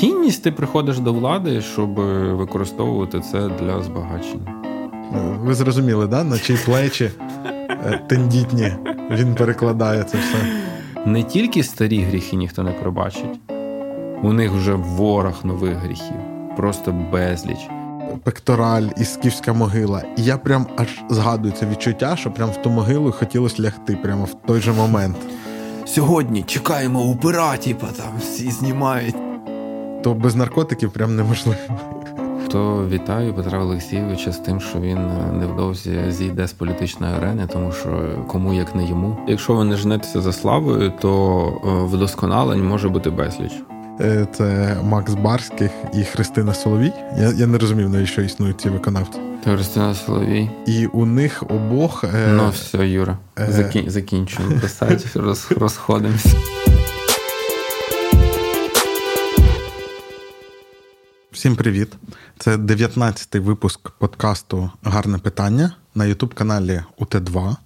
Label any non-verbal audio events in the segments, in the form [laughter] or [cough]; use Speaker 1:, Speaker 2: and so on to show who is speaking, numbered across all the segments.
Speaker 1: цінність ти приходиш до влади, щоб використовувати це для збагачення.
Speaker 2: Ви зрозуміли, да? на чиї плечі е, тендітні він перекладає це все.
Speaker 1: Не тільки старі гріхи ніхто не пробачить, у них вже ворог нових гріхів, просто безліч.
Speaker 2: Пектораль і скіфська могила. І я прям аж згадую це відчуття, що прям в ту могилу хотілося лягти прямо в той же момент.
Speaker 1: Сьогодні чекаємо у пира, типа там всі знімають.
Speaker 2: То без наркотиків прям неможливо.
Speaker 1: То вітаю Петра Олексійовича з тим, що він е, невдовзі зійде з політичної арени, тому що кому як не йому. Якщо ви не женетеся за славою, то е, вдосконалень може бути безліч.
Speaker 2: Е, це Макс Барських і Христина Соловій. Я я не розумів, навіщо існують ці виконавці.
Speaker 1: Христина Соловій.
Speaker 2: І у них обох.
Speaker 1: Е... Ну, все, Юра. Е... Закін... Закінчуємо писати, [laughs] роз... розходимося.
Speaker 2: Всім привіт! Це 19-й випуск подкасту Гарне питання на ютуб-каналі УТ2,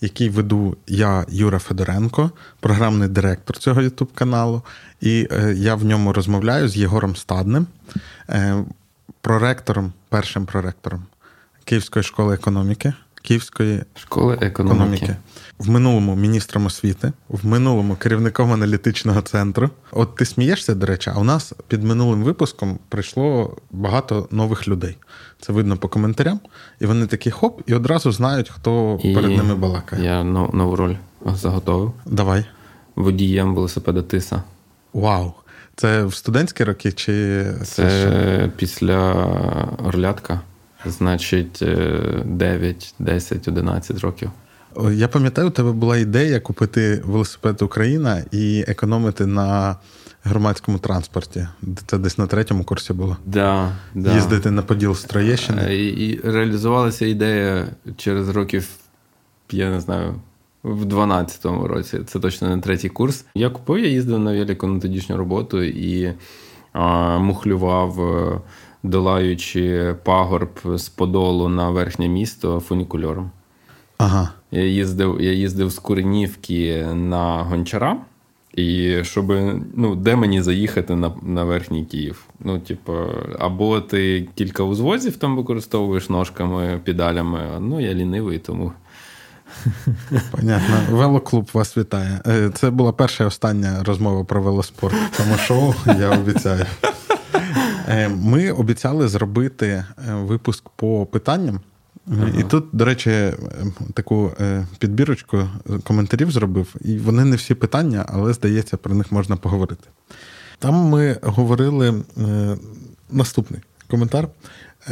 Speaker 2: який веду я, Юра Федоренко, програмний директор цього ютуб каналу. І е, я в ньому розмовляю з Єгором Стадним, е, проректором, першим проректором Київської школи економіки. Київської
Speaker 1: школи економіки. економіки.
Speaker 2: В минулому міністром освіти, в минулому керівником аналітичного центру. От ти смієшся, до речі, а у нас під минулим випуском прийшло багато нових людей. Це видно по коментарям, і вони такі хоп, і одразу знають, хто і перед ними балакає.
Speaker 1: Я нову роль заготовив.
Speaker 2: Давай.
Speaker 1: Водієм велосипеда Тиса.
Speaker 2: Вау! Це в студентські роки чи
Speaker 1: це, це після Орлятка? Значить, 9, 10, 11 років.
Speaker 2: Я пам'ятаю, у тебе була ідея купити велосипед Україна і економити на громадському транспорті. Це десь на третьому курсі було.
Speaker 1: Да, да.
Speaker 2: Їздити на Поділ з Троєщини.
Speaker 1: Е, і, і реалізувалася ідея через років, я не знаю, в 12-му році. Це точно не третій курс. Я купив, я їздив на велику на тодішню роботу і а, мухлював. Е, долаючи пагорб з Подолу на верхнє місто фунікульором.
Speaker 2: Ага.
Speaker 1: Я їздив я їздив з Куренівки на Гончара, і щоб ну, де мені заїхати на на верхній Київ. Ну, типу, або ти кілька узвозів там використовуєш ножками, педалями, ну я лінивий, тому.
Speaker 2: Понятно. Велоклуб вас вітає. Е, це була перша і остання розмова про велоспорт. Тому шоу, я обіцяю. Е, ми обіцяли зробити е, випуск по питанням. Ага. І тут, до речі, таку е, підбірочку коментарів зробив, і вони не всі питання, але здається, про них можна поговорити. Там ми говорили наступний коментар.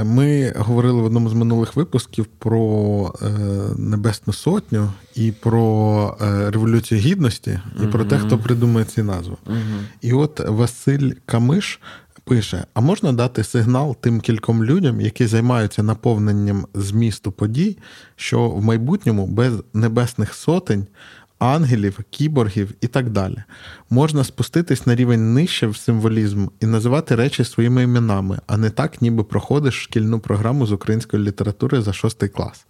Speaker 2: Ми говорили в одному з минулих випусків про Небесну Сотню і про Революцію Гідності, і про те, хто придумає ці назви. І от Василь Камиш пише: а можна дати сигнал тим кільком людям, які займаються наповненням змісту подій, що в майбутньому без небесних сотень. Ангелів, кіборгів і так далі. Можна спуститись на рівень нижче в символізм і називати речі своїми іменами, а не так, ніби проходиш шкільну програму з української літератури за шостий клас.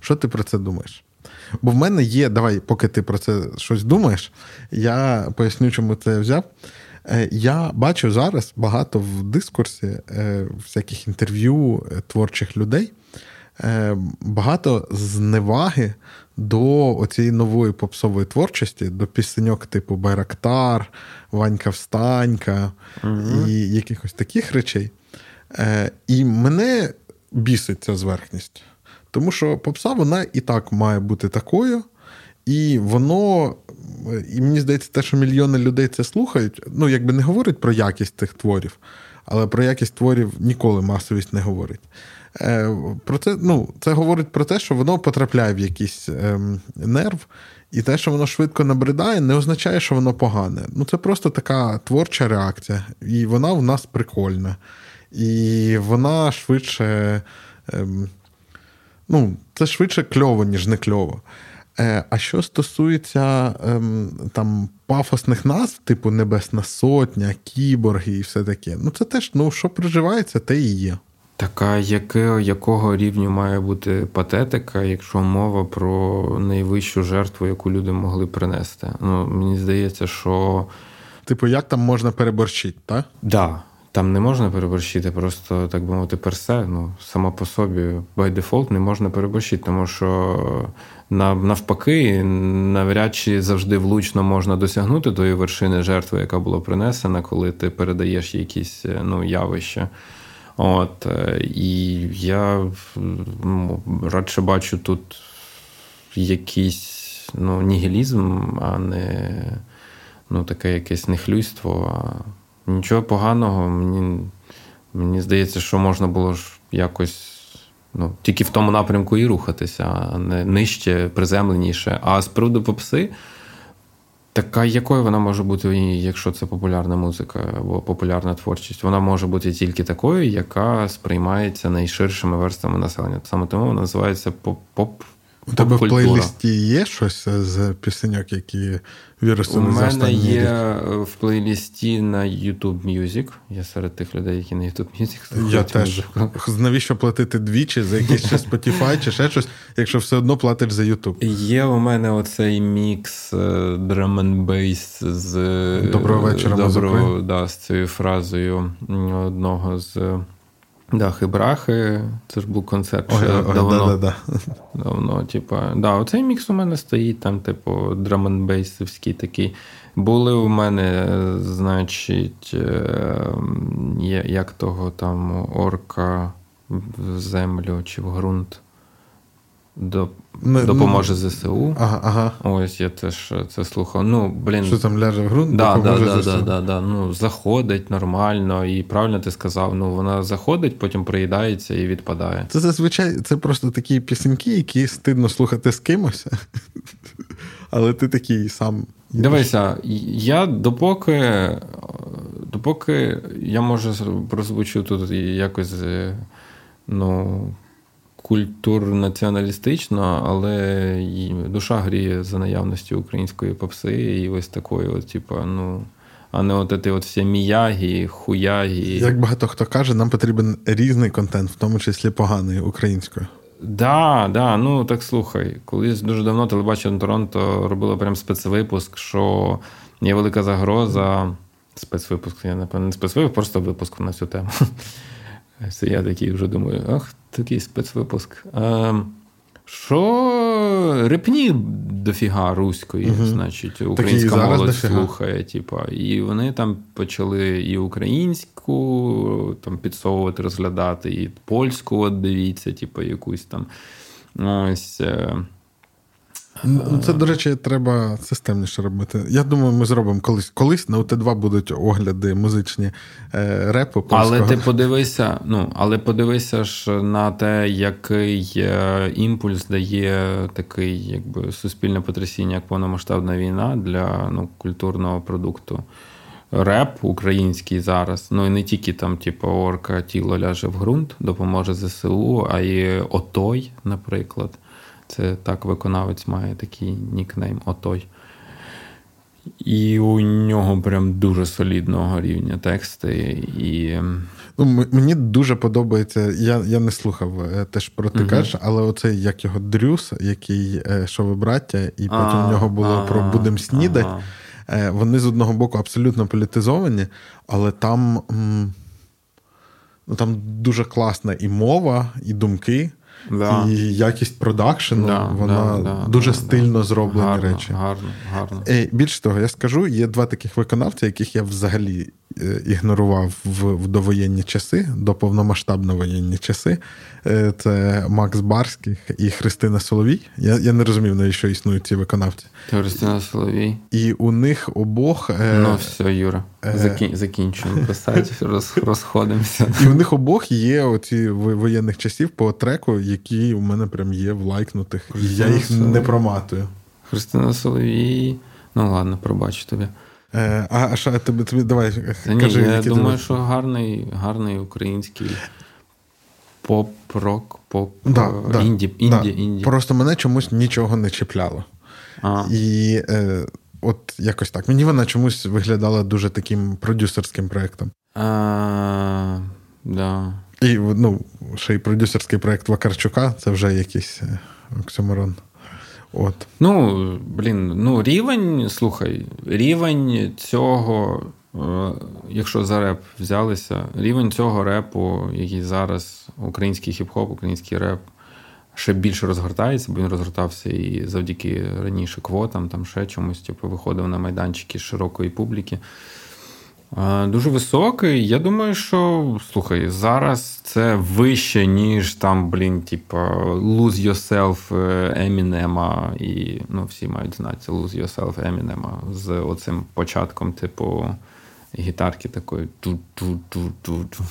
Speaker 2: Що ти про це думаєш? Бо в мене є, давай, поки ти про це щось думаєш, я поясню, чому це взяв. Е, я бачу зараз багато в дискурсі е, всяких інтерв'ю е, творчих людей, багато зневаги до оцієї нової попсової творчості, до пісеньок типу Байрактар, Ванька Встанька угу. і якихось таких речей. І мене бісить ця зверхність. Тому що попса вона і так має бути такою. І воно, і мені здається, те, що мільйони людей це слухають, ну якби не говорить про якість цих творів, але про якість творів ніколи масовість не говорить. Е, про це ну, це говорить про те, що воно потрапляє в якийсь ем, нерв, і те, що воно швидко набридає, не означає, що воно погане. Ну, це просто така творча реакція, і вона в нас прикольна. І вона швидше, ем, ну, це швидше кльово, ніж не кльово. Е, а що стосується ем, там пафосних назв, типу Небесна Сотня, кіборги і все таке, ну це теж ну, що проживається, те і є.
Speaker 1: Така, яке, якого рівню має бути патетика, якщо мова про найвищу жертву, яку люди могли принести? Ну, Мені здається, що
Speaker 2: Типу, як там можна переборщити, так? Так.
Speaker 1: Да. Там не можна переборщити, просто, так би мовити, персе, ну, само по собі, by default не можна переборщити, тому що навпаки, навряд чи завжди влучно можна досягнути тої вершини жертви, яка була принесена, коли ти передаєш якісь ну, явища. От, е, І я ну, радше бачу тут якийсь ну, нігілізм, а не ну, таке якесь нехлюйство. Нічого поганого, мені мені здається, що можна було ж якось ну, тільки в тому напрямку і рухатися, а не нижче, приземленіше. А з приводу попси, така якою вона може бути, якщо це популярна музика або популярна творчість, вона може бути тільки такою, яка сприймається найширшими верствами населення. Саме тому вона називається поп.
Speaker 2: У тебе в плейлісті є щось з пісеньок, які віруси
Speaker 1: У мене є в плейлісті на YouTube Music. Я серед тих людей, які на YouTube Music
Speaker 2: Я теж. Музику. Навіщо платити двічі за якийсь ще Spotify чи ще щось, якщо все одно платиш за YouTube?
Speaker 1: Є у мене оцей мікс е, drum and bass з
Speaker 2: Доброго вечора.
Speaker 1: Доброго, да, з цією фразою одного з. Дахи брахи, це ж був концерт ще ой, давно. Да, да, да, давно, типа, да, Оцей мікс у мене стоїть, там, типу, драманбейсовський такий. Були у мене, значить, е, як того там орка в землю чи в ґрунт допоможе ЗСУ.
Speaker 2: Ага, ага.
Speaker 1: Ось я теж це слухав. Ну, блін.
Speaker 2: Що там ляже в ґрунт?
Speaker 1: Да, допоможе да, ЗСУ? Да, да, да, Ну, Заходить нормально, і правильно ти сказав, ну вона заходить, потім приїдається і відпадає.
Speaker 2: Це зазвичай це просто такі пісеньки, які стидно слухати з кимось. [laughs] Але ти такий сам.
Speaker 1: Дивися, я допоки допоки я може прозвучу тут якось ну, культурнаціоналістично, але душа гріє за наявності української попси і ось такої, от, типу, ну. А не от ці от всі міягі, хуягі.
Speaker 2: Як багато хто каже, нам потрібен різний контент, в тому числі поганий українською.
Speaker 1: Да, да, ну так слухай. Колись дуже давно телебачення Торонто робило прям спецвипуск, що є велика загроза. Спецвипуск, я напевно, не спецвипуск, просто випуск на цю тему. [laughs] Я такий вже думаю, ах, такий спецвипуск. А, що репні дофіга руської, угу. значить, українська молодь слухає, типа, і вони там почали і українську там підсовувати, розглядати, і польську, от дивіться, типу, якусь там. Ось.
Speaker 2: Ну, Це, до речі, треба системніше робити. Я думаю, ми зробимо колись. Колись на УТ2 будуть огляди музичні е, репу.
Speaker 1: Польського. Але ти подивися, ну, але подивися ж на те, який е, імпульс дає такий, якби суспільне потрясіння, як повномасштабна війна для ну, культурного продукту. Реп український зараз, ну і не тільки там, типу, орка тіло ляже в ґрунт, допоможе ЗСУ, а й Отой, наприклад. Це так виконавець має такий нікнейм Отой. І у нього прям дуже солідного рівня тексти. І...
Speaker 2: Ну, Мені дуже подобається. Я я не слухав е, теж про ти кажеш, але оцей як його Дрюс, який е, що ви браття, і потім у нього було про будем снідать. Вони з одного боку абсолютно політизовані, але там, ну, там дуже класна і мова, і думки. Да. І якість продакшену, да, вона да, дуже стильно зроблені
Speaker 1: гарно,
Speaker 2: речі.
Speaker 1: Гарно, гарно.
Speaker 2: Більше того, я скажу, є два таких виконавця, яких я взагалі Е, ігнорував в, в довоєнні часи, до повномасштабно воєнні часи. Е, це Макс Барський і Христина Соловій. Я я не розумів, навіщо існують ці виконавці.
Speaker 1: Христина Соловій.
Speaker 2: І у них обох.
Speaker 1: Е, ну, все, Юра, закін, закінчуємо писати, [laughs] роз, розходимося.
Speaker 2: І у них обох є оці воєнних часів по треку, які у мене прям є в лайкнутих. Христина я їх Соловій. не проматую.
Speaker 1: Христина Соловій. Ну ладно, пробачу тобі.
Speaker 2: Е, а що тобі тобі давай
Speaker 1: Ні, кажи, Я думаю, тобі... що гарний гарний український поп-рок, поп да, да, інді, інді, да. інді.
Speaker 2: Просто мене чомусь нічого не чіпляло. А. І е, от якось так. Мені вона чомусь виглядала дуже таким продюсерським проєктом.
Speaker 1: А, да.
Speaker 2: І ну, ще й продюсерський проєкт Вакарчука це вже якийсь е, оксюморон. От.
Speaker 1: Ну, блін, ну рівень, слухай, рівень цього, е, якщо за реп взялися, рівень цього репу, який зараз український хіп-хоп, український реп, ще більше розгортається, бо він розгортався і завдяки раніше квотам, там ще чомусь, типу, виходив на майданчики широкої публіки. Дуже високий. Я думаю, що слухай, зараз це вище, ніж там, блін, типа Lose Yourself Емінема. І ну, всі мають знати це Lose Yourself Емінема з оцим початком, типу, гітарки такої. ту-ту-ту-ту-ту.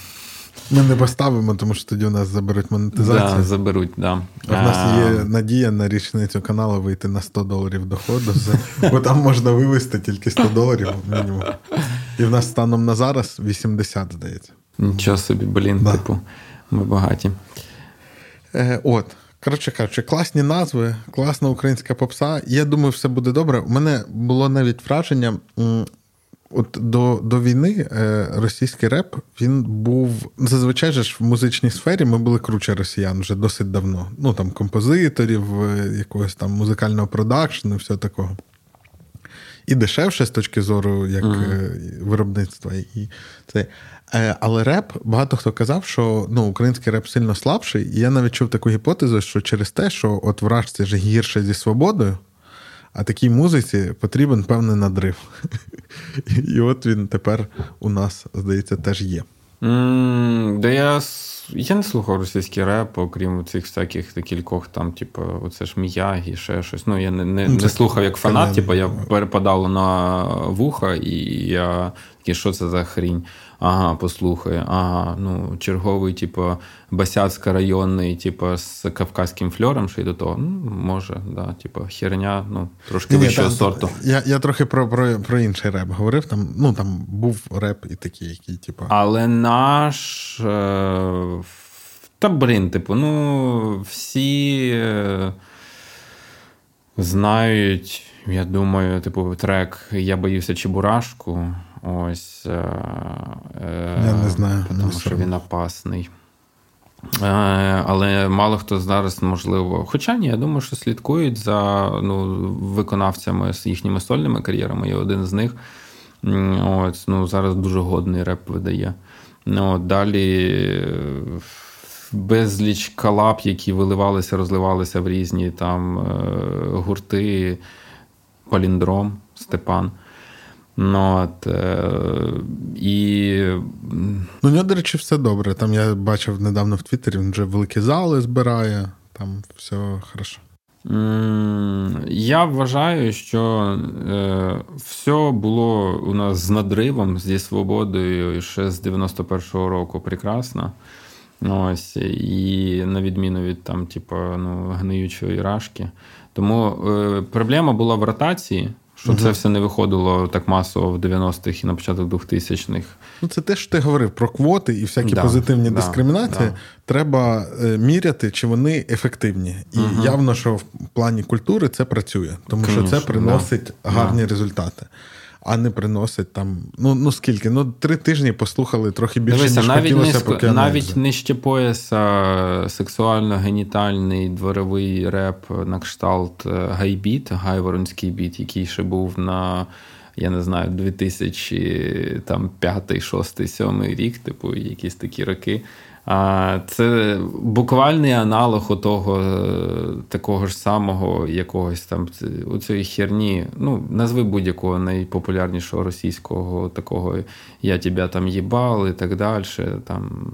Speaker 2: Ми не поставимо, тому що тоді у нас заберуть монетизацію.
Speaker 1: Да, заберуть, да.
Speaker 2: А в нас є надія на річницю каналу вийти на 100 доларів доходу, бо там можна вивести тільки 100 доларів мінімум. І в нас станом на зараз 80, здається.
Speaker 1: Нічого собі, блін, да. типу, ми багаті.
Speaker 2: Е, От. Коротше кажучи, класні назви, класна українська попса. Я думаю, все буде добре. У мене було навіть враження. От до до війни е, російський реп він був зазвичай ж в музичній сфері ми були круче росіян вже досить давно. Ну там композиторів, е, якогось там музикального продакшну, все такого. І дешевше з точки зору як mm-hmm. виробництва. І це. Але реп, багато хто казав, що ну, український реп сильно слабший. І я навіть чув таку гіпотезу, що через те, що от вражці ж гірше зі свободою. А такій музиці потрібен певний надрив. [laughs] І от він тепер у нас, здається, теж є.
Speaker 1: Mm, да я я не слухав російський реп, окрім цих всяких кількох там, типу, оце ж Міягі, ще щось. Ну, я не не, не слухав як фанат, типу, я перепадало на вуха, і я такий, що це за хрінь? Ага, послухай, ага, ну, черговий, типу, Басяцька районний, типу, з кавказьким фльором, що й до того. Ну, може, да, типу, херня, ну, трошки вищого сорту.
Speaker 2: Я я трохи про про, про інший реп говорив. Там ну, там був реп і такий, який, типу.
Speaker 1: Але наш. Е... Та блін, типу, ну, всі е... знають, я думаю, типу, трек Я боюся Чебурашку. Ось. Е,
Speaker 2: Я не знаю.
Speaker 1: Тому
Speaker 2: не
Speaker 1: що він опасний. Е, але мало хто зараз, можливо. Хоча ні, я думаю, що слідкують за ну, виконавцями з їхніми сольними кар'єрами. І один з них ось, ну, зараз дуже годний реп видає. Ну, Далі безліч калап, які виливалися, розливалися в різні там гурти, Паліндром, Степан. Ну, от, е, і...
Speaker 2: Ну, нього, до речі, все добре. Там я бачив недавно в Твіттері, він вже великі зали збирає, там все хорошо.
Speaker 1: Я вважаю, що е, все було у нас з надривом, зі свободою ще з 91-го року прекрасно. Ось, І на відміну від там, типу, ну, гниючої рашки. Тому е, проблема була в ротації. Що угу. це все не виходило так масово в 90-х і на початок 2000-х.
Speaker 2: Ну, це те, що ти говорив про квоти і всякі да, позитивні да, дискримінації. Да. Треба е, міряти, чи вони ефективні. І угу. явно, що в плані культури це працює, тому Конечно, що це приносить гарні результати а не приносить там. Ну ну скільки? Ну три тижні послухали трохи більше. Дивися, ніж навіть хотілося, низько, поки
Speaker 1: навіть нижче пояса сексуально-генітальний дворовий реп на кшталт е, гайбіт, гайворонський біт, який ще був на. Я не знаю, 2005, 6, 7 рік, типу, якісь такі роки. А Це буквальний аналог того е, такого ж самого якогось там у цієї херні. Ну, назви будь-якого найпопулярнішого російського такого я тебе там їбал і так далі. Там,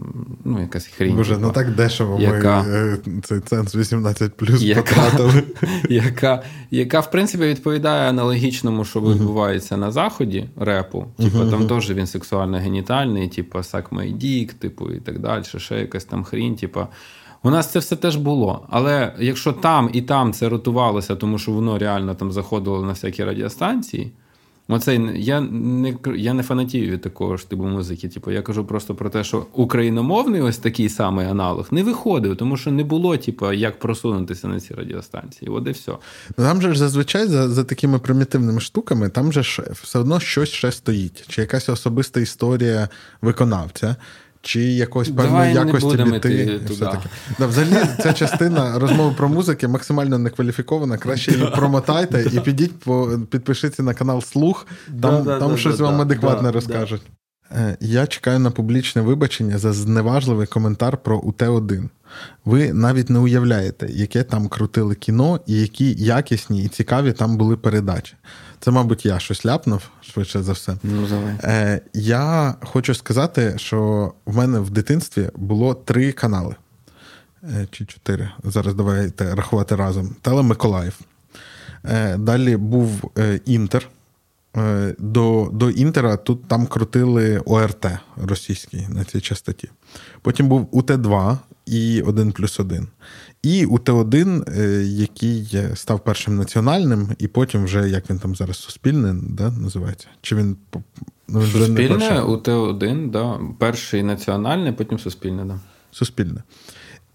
Speaker 1: ну, якась хрінь.
Speaker 2: Боже, ну так дешево яка, ми е, цей ценз 18 плюс потратили. [laughs]
Speaker 1: Яка, яка, в принципі, відповідає аналогічному, що відбувається на заході репу. Типу, там теж він сексуально-генітальний, типу, сак my dick, типу, і так далі ще якась там хрінь. Типу. У нас це все теж було. Але якщо там і там це ротувалося, тому що воно реально там заходило на всякі радіостанції. Оце я не я не фанатію від такого ж типу музики. Типу, я кажу просто про те, що україномовний ось такий самий аналог не виходив, тому що не було, типу, як просунутися на ці радіостанції. От і все.
Speaker 2: Ну, там же ж зазвичай за за такими примітивними штуками, там же ж все одно щось ще стоїть, чи якась особиста історія виконавця чи якось певної якості піти. Да, Взагалі, ця частина розмови про музики максимально некваліфікована. Краще її промотайте і підіть, підпишіться на канал Слух, там да, там да, щось вам адекватне розкажуть. Е, я чекаю на публічне вибачення за зневажливий коментар про УТ-1. Ви навіть не уявляєте, яке там крутили кіно і які якісні і цікаві там були передачі. Це, мабуть, я щось ляпнув швидше за все.
Speaker 1: Ну, давай.
Speaker 2: Е, Я хочу сказати, що в мене в дитинстві було три канали. Е, Чи чотири. Зараз давайте рахувати разом. Телемиколаїв. Е, Далі був е, Інтер. Е, до до Інтера тут там крутили ОРТ російський на цій частоті. Потім був УТ-2 і 1 плюс 1. І УТ-1, е, який став першим національним, і потім вже як він там зараз суспільний, да, називається? Чи він
Speaker 1: ну, він Суспільне, УТ-1, да. перший національний, потім суспільне, да.
Speaker 2: Суспільне.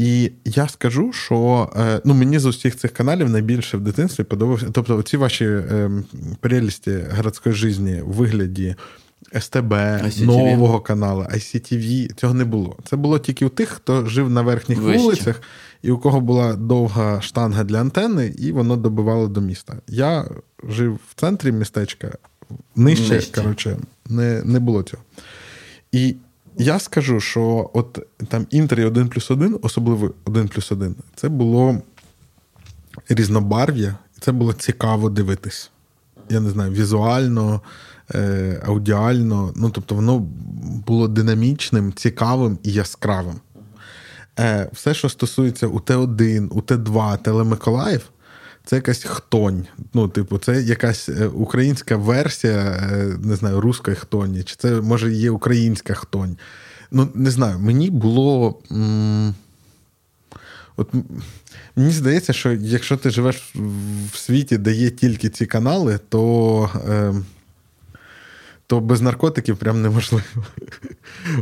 Speaker 2: І я скажу, що е, ну, мені з усіх цих каналів найбільше в дитинстві подобався. Тобто, ці ваші е, прелісті городської житті в вигляді СТБ, ICTV. нового каналу, ICTV, цього не було. Це було тільки у тих, хто жив на верхніх Вище. вулицях, і у кого була довга штанга для антени, і воно добивало до міста. Я жив в центрі містечка, нижче, нижче. коротше, не, не було цього. І я скажу, що от там інтері 1 плюс 1, особливо 1 плюс 1, це було різнобарв'я, і це було цікаво дивитись. Я не знаю, візуально, е, аудіально. Ну, тобто, воно було динамічним, цікавим і яскравим. Е, Все, що стосується УТ-1, УТ-2, Телемиколаїв, це якась хтонь. Ну, типу, це якась е, українська версія, е, не знаю, руської хтоні, чи це може є українська хтонь. Ну, не знаю, мені було. М- От Мені здається, що якщо ти живеш в світі, де є тільки ці канали, то е, то без наркотиків прям неможливо.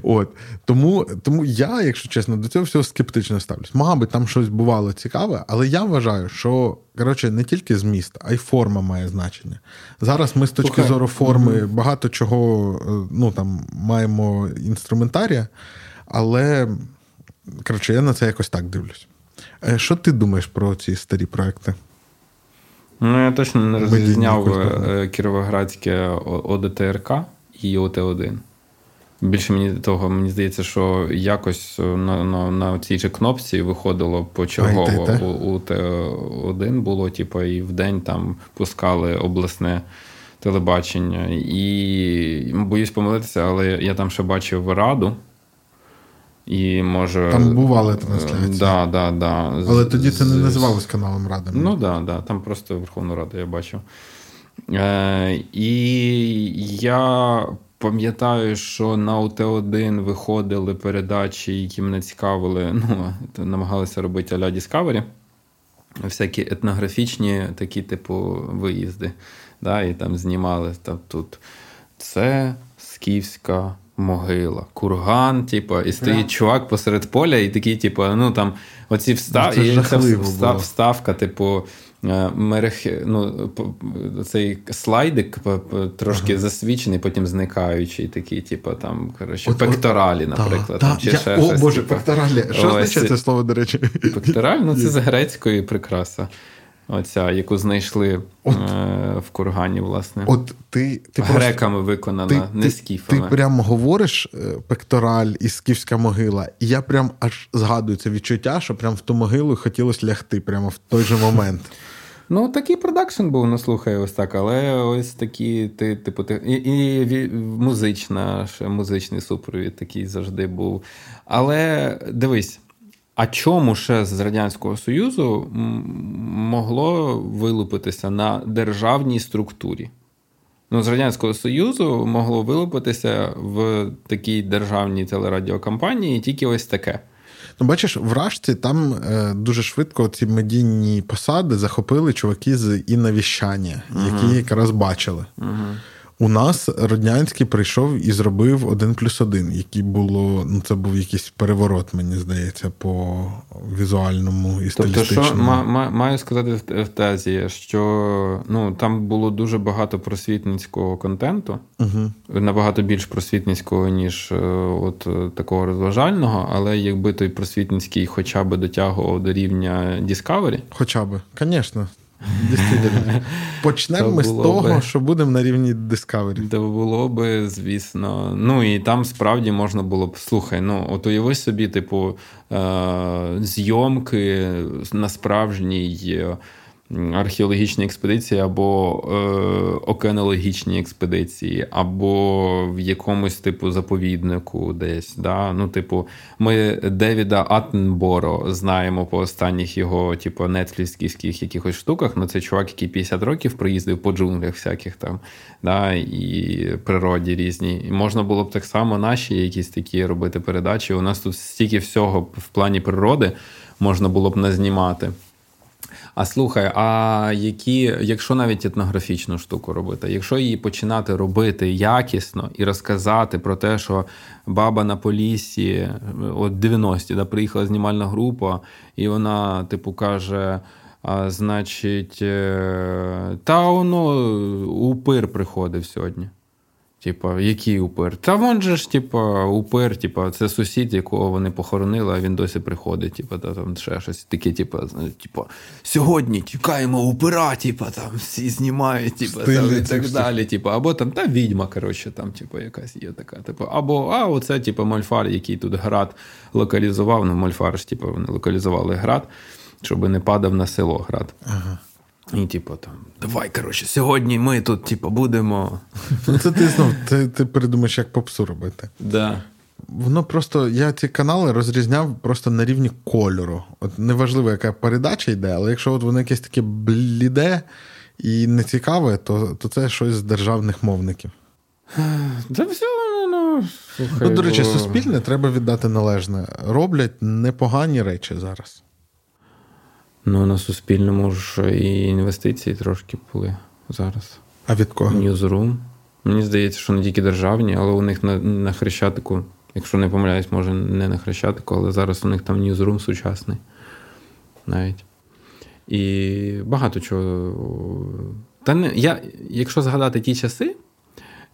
Speaker 2: От. Тому тому я, якщо чесно, до цього всього скептично ставлюсь. Мабуть, там щось бувало цікаве, але я вважаю, що коротше, не тільки зміст, а й форма має значення. Зараз ми з точки okay. зору форми mm-hmm. багато чого е, ну, там, маємо інструментарія, але коротше, я на це якось так дивлюсь. Е, що ти думаєш про ці старі проекти?
Speaker 1: Ну, я точно не розрізняв е, Кіровоградське ОДТРК і ОТ-1. Більше мені того, мені здається, що якось на на, на цій же кнопці виходило почергово. У, у Т1 було, типу, і в день там пускали обласне телебачення. І боюсь помилитися, але я там ще бачив раду. І може...
Speaker 2: Там бували трансляції.
Speaker 1: Да, да, да.
Speaker 2: Але тоді це не називалось каналом Ради.
Speaker 1: Ну так, да, да, там просто Верховну Раду я бачив. Е, І я пам'ятаю, що на УТ1 виходили передачі, які мене цікавили. ну, [laughs] Намагалися робити Аля Discovery. Всякі етнографічні такі, типу, виїзди. Да, І там знімали там, тут. Це Скіфська могила, курган, типу, і стоїть yeah. чувак посеред поля, і такий, типу, ну там оці встав...
Speaker 2: Ну, це встав...
Speaker 1: вставка, типу. Е, мерех, ну, цей слайдик трошки ага. засвічений, потім зникаючий, такий, типу, там, коротше, от, пекторалі, наприклад.
Speaker 2: Та, там, чи
Speaker 1: я,
Speaker 2: ще О, щось, Боже, типу. пекторалі. Що означає це слово, до речі?
Speaker 1: Пектораль, ну це з грецької прикраса. Оця, яку знайшли от, е, в кургані, власне.
Speaker 2: От ти, ти
Speaker 1: Греками просто, виконана, ти, не скіфами.
Speaker 2: Ти прям говориш е, пектораль і скіфська могила, і я прям аж згадую це відчуття, що прям в ту могилу хотілося лягти прямо в той же момент. [laughs]
Speaker 1: Ну, такий продакшн був, ну слухай, ось так, але ось такі, ти, типу, ти, і, і музична, музичний супровід такий завжди був. Але дивись, а чому ще з Радянського Союзу могло вилупитися на державній структурі? Ну, з Радянського Союзу могло вилупитися в такій державній телерадіокомпанії тільки ось таке.
Speaker 2: Ну, бачиш, в Рашці там е, дуже швидко ці медійні посади захопили чуваки з інновіщання, uh які якраз бачили.
Speaker 1: uh
Speaker 2: У нас Роднянський прийшов і зробив один плюс один, який було, ну це був якийсь переворот, мені здається, по візуальному і стилістичному.
Speaker 1: Тобто, що ма- маю сказати в тезі, що ну, там було дуже багато просвітницького контенту,
Speaker 2: угу.
Speaker 1: набагато більш просвітницького, ніж е, от е, такого розважального, але якби той просвітницький хоча б дотягував до рівня Discovery.
Speaker 2: Хоча б, звісно. [laughs] Почнемо ми з того, би... що будемо на рівні Discovery.
Speaker 1: Це було би, звісно. Ну і там справді можна було б слухай. Ну, от уяви собі, типу, е- зйомки на справжній археологічні експедиції, або е, океанологічні експедиції, або в якомусь типу заповіднику десь. Да? Ну, типу, Ми Девіда Аттенборо знаємо по останніх його, типу, нетфлікських якихось штуках. Ну, це чувак, який 50 років проїздив по джунглях всяких там, да? і природі різні. І можна було б так само наші якісь такі робити передачі. У нас тут стільки всього в плані природи можна було б назнімати. А слухай, а які, якщо навіть етнографічну штуку робити, якщо її починати робити якісно і розказати про те, що баба на полісі, от 90-ті, да, приїхала знімальна група, і вона, типу, каже. А, Значить, е, та воно упир приходив сьогодні. Типа, який упир? Та вон же ж, типа, упир, типа, це сусід, якого вони похоронили, а він досі приходить. Типа, та там ще щось таке, типа, типа, сьогодні тікаємо упира, типа, там всі знімають, типа, там, і так далі. Типа, або там та відьма, коротше, там, типа, якась є така. Типа, або а, оце, типа, Мольфар, який тут град локалізував. Ну, Мольфар ж, типа, вони локалізували град, щоб не падав на село град.
Speaker 2: Ага.
Speaker 1: І, типу, там, давай, коротше, сьогодні ми тут, типу, будемо.
Speaker 2: Ну, це ти знов, ти, ти придумаєш, як попсу робити.
Speaker 1: Да.
Speaker 2: Воно просто, я ці канали розрізняв просто на рівні кольору. От неважливо, яка передача йде, але якщо от воно якесь таке бліде і нецікаве, то то це щось з державних мовників.
Speaker 1: Це все, ну,
Speaker 2: слухай, ну, До речі, суспільне треба віддати належне. Роблять непогані речі зараз.
Speaker 1: Ну, на Суспільному ж і інвестиції трошки були зараз.
Speaker 2: А від кого?
Speaker 1: Newsroom. Мені здається, що не тільки державні, але у них на на Хрещатику, якщо не помиляюсь, може не на Хрещатику, але зараз у них там Newsroom сучасний. Навіть. І багато чого. Та не, я, Якщо згадати ті часи,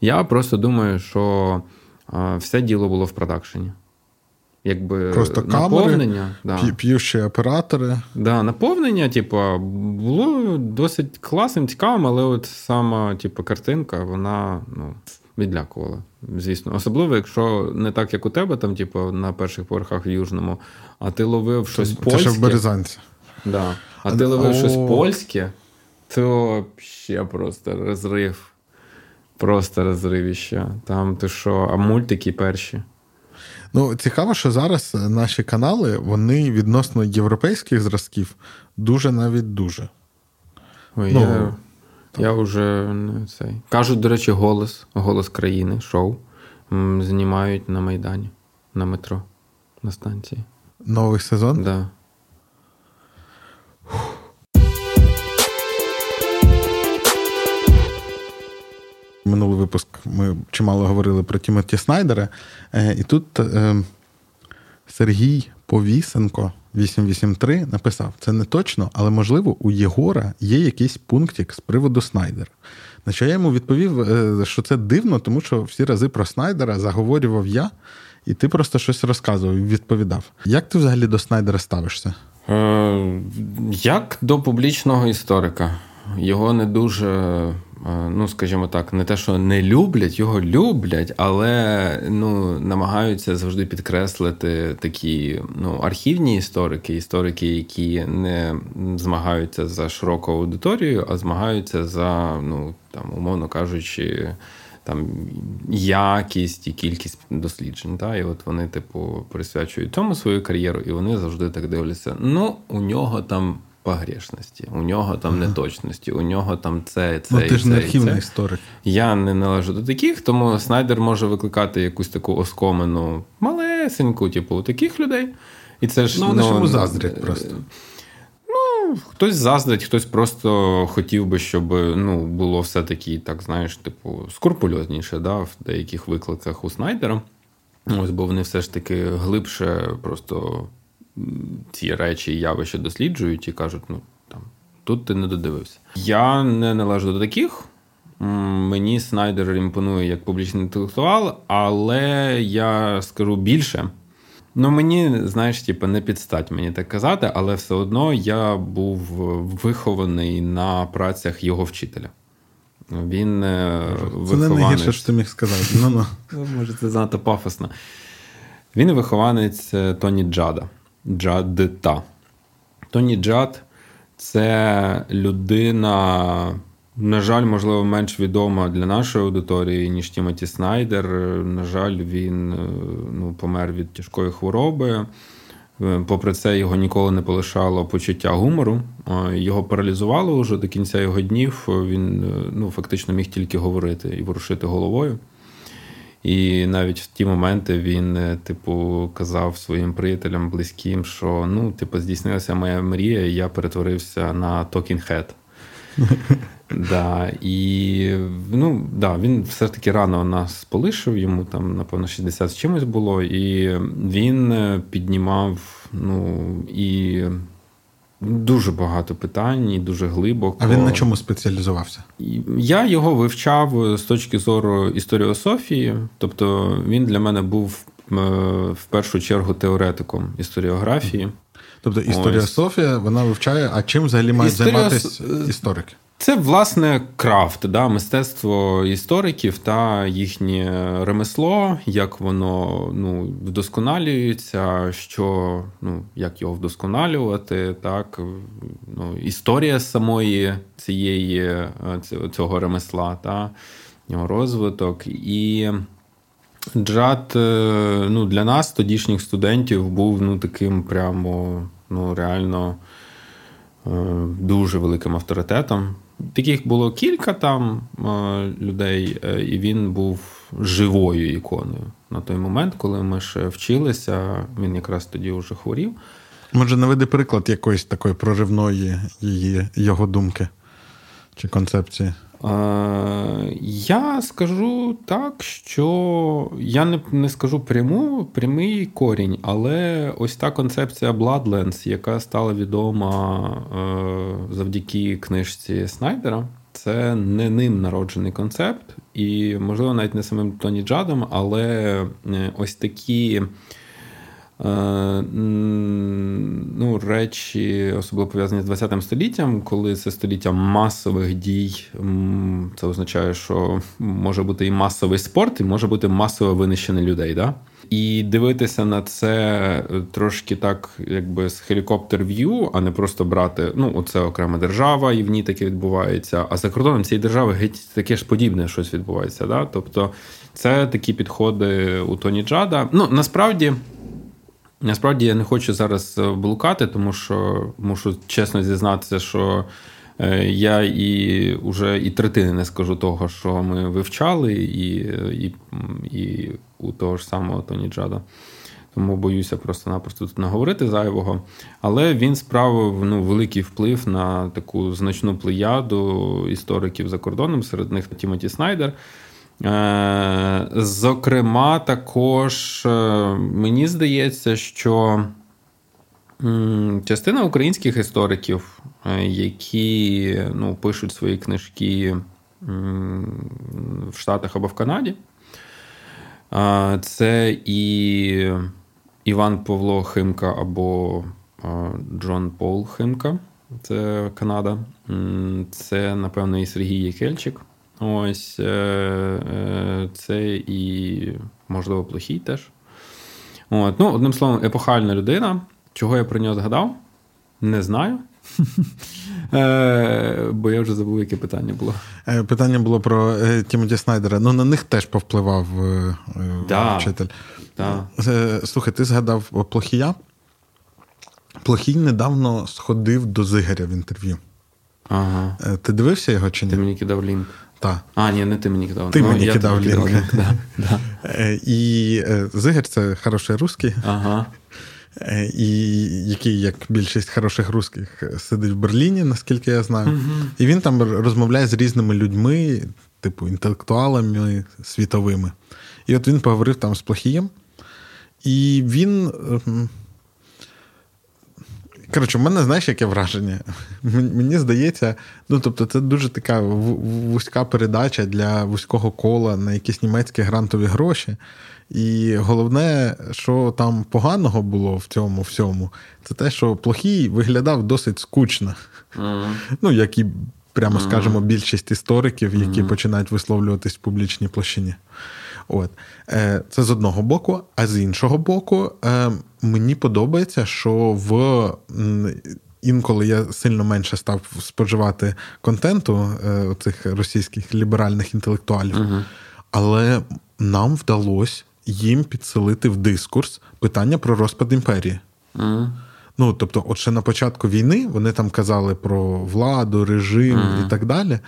Speaker 1: я просто думаю, що все діло було в продакшені якби
Speaker 2: Просто
Speaker 1: наповнення.
Speaker 2: Камери, да. П'ющі оператори.
Speaker 1: Да, Наповнення, типу, було досить класним, цікавим, але от сама типу, картинка, вона ну, відлякувала. Звісно. Особливо, якщо не так, як у тебе, там, типу, на перших поверхах в Южному, а ти ловив щось це, польське. Це
Speaker 2: ще в Березанці.
Speaker 1: Да. А ти ловив щось польське, то ще просто розрив. Просто розривіще. Там ти що, а мультики перші.
Speaker 2: Ну, цікаво, що зараз наші канали, вони відносно європейських зразків дуже навіть дуже.
Speaker 1: Ой, ну, Я я вже не цей. Кажуть, до речі, голос, голос країни, шоу знімають на Майдані, на метро, на станції.
Speaker 2: Новий сезон?
Speaker 1: Так. Да.
Speaker 2: Минулий випуск ми чимало говорили про Тімоті Снайдера. Е, і тут е, Сергій Повісенко 883 написав: це не точно, але можливо у Єгора є якийсь пунктик з приводу Снайдера. На що я йому відповів, е, що це дивно, тому що всі рази про Снайдера заговорював я, і ти просто щось розказував і відповідав. Як ти взагалі до Снайдера ставишся?
Speaker 1: Як до публічного історика. Його не дуже ну скажімо так, не те, що не люблять, його люблять, але ну, намагаються завжди підкреслити такі ну, архівні історики, історики, які не змагаються за широку аудиторію, а змагаються за, ну там, умовно кажучи. Там якість і кількість досліджень. Та? І от вони, типу, присвячують цьому свою кар'єру, і вони завжди так дивляться. Ну, у нього там погрешності, у нього там ага. неточності, у нього там це, це.
Speaker 2: Ну,
Speaker 1: і
Speaker 2: ти ж
Speaker 1: не
Speaker 2: архівний історик.
Speaker 1: Я не належу до таких, тому Снайдер може викликати якусь таку оскомену малесеньку, типу, у таких людей. І це ж,
Speaker 2: Ну, вони ну, заздрять просто.
Speaker 1: Ну, Ну, хтось заздрить, хтось просто хотів би, щоб ну, було все-таки, так знаєш, типу, скрупульозніше да, в деяких викликах у Снайдера. Ось, бо вони все ж таки глибше просто ці речі і явища досліджують і кажуть, ну там тут ти не додивився. Я не належу до таких. Мені Снайдер імпонує як публічний інтелектуал, але я скажу більше. Ну, мені, знаєш, типу, не підстать мені так казати, але все одно я був вихований на працях його вчителя. Він е,
Speaker 2: Це не найгірше, що ти міг сказати. Ну, ну.
Speaker 1: ну, [laughs] Може, це занадто пафосно. Він вихованець е, Тоні Джада. Джадта. Тоні Джад це людина на жаль, можливо, менш відома для нашої аудиторії, ніж Тімоті Снайдер. На жаль, він е, ну, помер від тяжкої хвороби. Е, попри це, його ніколи не полишало почуття гумору. Його паралізувало вже до кінця його днів. Він е, ну, фактично міг тільки говорити і ворушити головою. І навіть в ті моменти він, типу, казав своїм приятелям близьким, що ну, типу, здійснилася моя мрія, і я перетворився на Talking Head. [laughs] Да, І ну, да, він все ж таки рано нас полишив, йому там, напевно, 60 з чимось було, і він е, піднімав ну, і дуже багато питань, і дуже глибоко.
Speaker 2: А він на чому спеціалізувався?
Speaker 1: Я його вивчав з точки зору історіософії, тобто він для мене був е, в першу чергу теоретиком історіографії.
Speaker 2: Тобто історіософія, вона вивчає, а чим взагалі мають Історіос... займатися історики?
Speaker 1: Це власне крафт, да, мистецтво істориків та їхнє ремесло, як воно ну, вдосконалюється, що ну, як його вдосконалювати, так ну, історія самої цієї е, цього ремесла, та його розвиток. І джад е, ну, для нас, тодішніх студентів, був ну, таким прямо ну, реально е, дуже великим авторитетом. Таких було кілька там е, людей, і він був живою іконою на той момент, коли ми ще вчилися. Він якраз тоді вже хворів.
Speaker 2: Може, наведи приклад якоїсь такої проривної її, його думки чи концепції.
Speaker 1: Я скажу так, що я не не скажу пряму, прямий корінь, але ось та концепція Bloodlands, яка стала відома е, завдяки книжці Снайдера, це не ним народжений концепт, і, можливо, навіть не самим Тоні Джадом, але е, ось такі. Е, ну, речі, особливо пов'язані з 20 століттям, коли це століття масових дій, це означає, що може бути і масовий спорт, і може бути масове винищення людей. Да? І дивитися на це трошки так, якби з хелікоптер в'ю, а не просто брати ну, оце окрема держава, і в ній таке відбувається. А за кордоном цієї держави геть таке ж подібне щось відбувається. Да? Тобто це такі підходи у Тоні Джада. Ну, насправді. Насправді я не хочу зараз е, блукати, тому що мушу чесно зізнатися, що е, я і вже і третини не скажу того, що ми вивчали, і і, і у того ж самого Тоні Джада. Тому боюся просто-напросто тут наговорити зайвого. Але він справив ну, великий вплив на таку значну плеяду істориків за кордоном, серед них Тімоті Снайдер. Е, зокрема, також е, мені здається, що частина українських істориків, е, які ну, пишуть свої книжки в Штатах або в Канаді, це і Іван Павло Химка або Джон Пол Химка, це Канада, це, напевно, і Сергій Єкельчик. Ось е, е, це і, можливо, плохий теж. От. Ну, Одним словом, епохальна людина. Чого я про нього згадав? Не знаю. [laughs] Е, бо я вже забув, яке питання було.
Speaker 2: Питання було про Тімоті Снайдера. Ну, на них теж повпливав да, вчитель. Да. Слухай, ти згадав плохія? Плохій недавно сходив до Зигаря в інтерв'ю.
Speaker 1: Ага.
Speaker 2: Ти дивився його чи ні?
Speaker 1: Ти мені кидав лінк.
Speaker 2: Так.
Speaker 1: А, ні, не ти мені кидав.
Speaker 2: Ти ну, мені кидав лінк. Да, да. І Зигар це хороший русський.
Speaker 1: Ага.
Speaker 2: е, і який, як більшість хороших русських, сидить в Берліні, наскільки я знаю. uh І він там розмовляє з різними людьми, типу інтелектуалами світовими. І от він поговорив там з Плохієм, і він. Коротше, в мене, знаєш, яке враження? [laughs] Мені здається, ну тобто, це дуже така вузька передача для вузького кола на якісь німецькі грантові гроші. І головне, що там поганого було в цьому всьому, це те, що плохий виглядав досить скучно. Mm-hmm. [laughs] Ну, як і, прямо скажемо, більшість істориків, які mm-hmm. починають висловлюватись в публічній площині. От. Е, це з одного боку, а з іншого боку, е, мені подобається, що в. Інколи я сильно менше став споживати контенту е, цих російських ліберальних інтелектуалів, uh але нам вдалося їм підселити в дискурс питання про розпад імперії. uh Ну, тобто, от ще на початку війни вони там казали про владу, режим uh і так далі.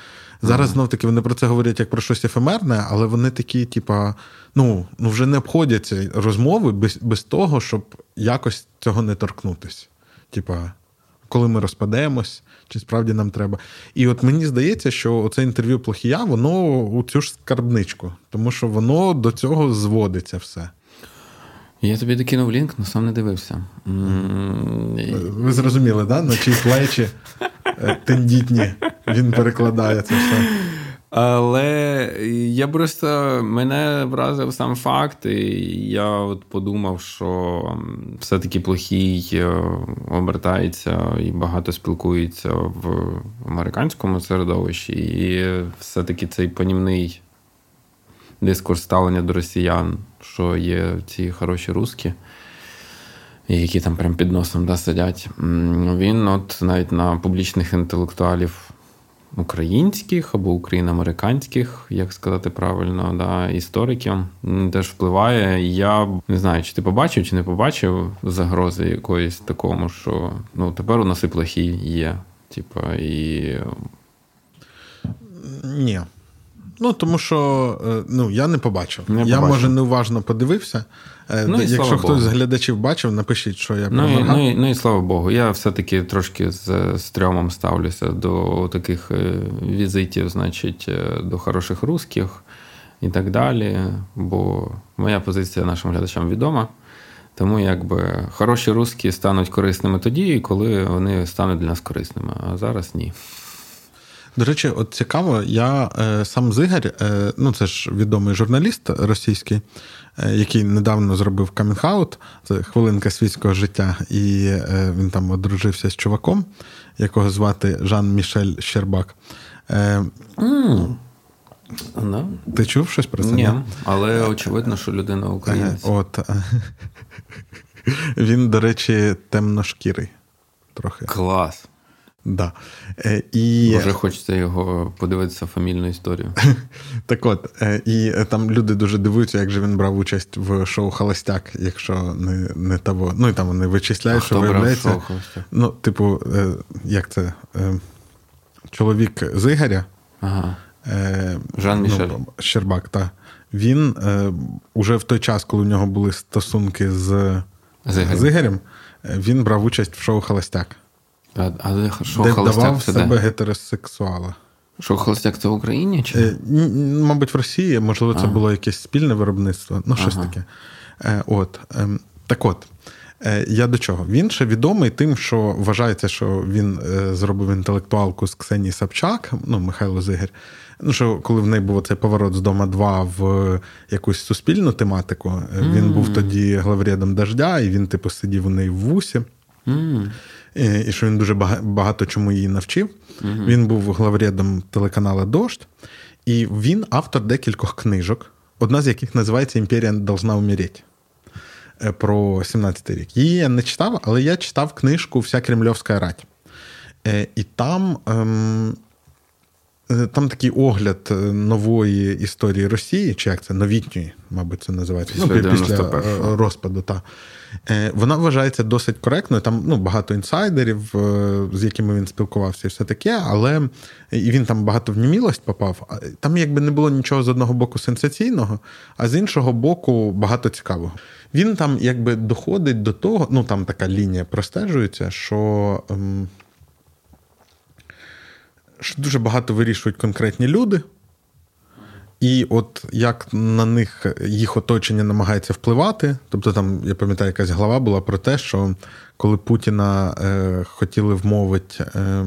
Speaker 2: Зараз знов таки вони про це говорять як про щось ефемерне, але вони такі, типа, ну ну вже не обходяться розмови без без того, щоб якось цього не торкнутися. Типа, коли ми розпадемось, чи справді нам треба. І от мені здається, що це інтерв'ю плохія, воно у цю ж скарбничку, тому що воно до цього зводиться все.
Speaker 1: Я тобі докинув лінк, але сам не дивився.
Speaker 2: Ви зрозуміли, да? на чиї плечі тендітні він перекладає це все.
Speaker 1: Але я просто мене вразив сам факт, і я от подумав, що все-таки плохий е, обертається і багато спілкується в американському середовищі, і все-таки цей панівний дискурс ставлення до росіян, що є ці хороші русські, які там прям під носом да, сидять. Він от навіть на публічних інтелектуалів українських або україно-американських, як сказати правильно, да, істориків теж впливає. Я не знаю, чи ти побачив, чи не побачив загрози якоїсь такому, що ну, тепер у нас і плохі є. Типа, і.
Speaker 2: Ні. Ну, тому що е, ну, я не побачив. Не я, може, неуважно подивився. Е, ну, Якщо хтось з глядачів бачив, напишіть, що я
Speaker 1: ну, і, ну, і, ну і слава Богу. Я все-таки трошки з стрьомом ставлюся до таких е, візитів, значить, до хороших русських і так далі. Бо моя позиція нашим глядачам відома. Тому якби хороші русські стануть корисними тоді, коли вони стануть для нас корисними. А зараз ні.
Speaker 2: До речі, от цікаво, я е, сам Зигарь, е, ну це ж відомий журналіст російський, е, який недавно зробив камінг-аут, це хвилинка світського життя, і він там одружився з чуваком, якого звати Жан Мішель Щербак. Mm. No. Ти чув щось про це?
Speaker 1: Ні, але очевидно, що людина українець.
Speaker 2: От. [laughs] Він, до речі, темношкірий. Трохи.
Speaker 1: Клас.
Speaker 2: Да. Е, і...
Speaker 1: Вже хочеться його подивитися фамільну історію. [laughs]
Speaker 2: Так от, е, і там люди дуже дивуються, як же він брав участь в шоу Холостяк, якщо не не того. Ну і там вони вичисляють, а що виявляється. Ну, типу, е, як це? Чоловік з Ігоря.
Speaker 1: Ага. Жан Мішель. Ну,
Speaker 2: Щербак, так. Він уже в той час, коли у нього були стосунки з, з Ігорем, він брав участь в шоу Холостяк.
Speaker 1: А, а що де холостяк давав
Speaker 2: це себе де? гетеросексуала.
Speaker 1: Що холостяк це в Україні? чи? Е,
Speaker 2: мабуть, в Росії, можливо, це а. було якесь спільне виробництво, ну, щось ага. таке. Е, от. Е, так от. Е, я до чого? Він ще відомий тим, що вважається, що він е, зробив інтелектуалку з Ксенії Сапчак, ну, Михайло Зигер. Ну, що коли в неї був цей поворот з дома 2 в якусь суспільну тематику, mm. він був тоді главрядом дождя, і він, типу, сидів у неї в вусі. Mm і що він дуже багато чому її навчив. Угу. Він був главредом телеканалу Дождь, і він автор декількох книжок, одна з яких називається Імперія должна умереть. Е, про 17-й рік. Її я не читав, але я читав книжку Вся Кремльовська рать. Е, і там ем, там такий огляд нової історії Росії, чи як це новітньої, мабуть, це називається
Speaker 1: після, ну, після
Speaker 2: розпаду. Та. Вона вважається досить коректною. Там ну, багато інсайдерів, з якими він спілкувався, і все таке, але і він там багато в німілость попав. Там якби не було нічого з одного боку сенсаційного, а з іншого боку, багато цікавого. Він там якби доходить до того, ну там така лінія простежується, що. Ем, що дуже багато вирішують конкретні люди, і от як на них їх оточення намагається впливати. Тобто, там, я пам'ятаю, якась глава була про те, що коли Путіна е, хотіли вмовити е,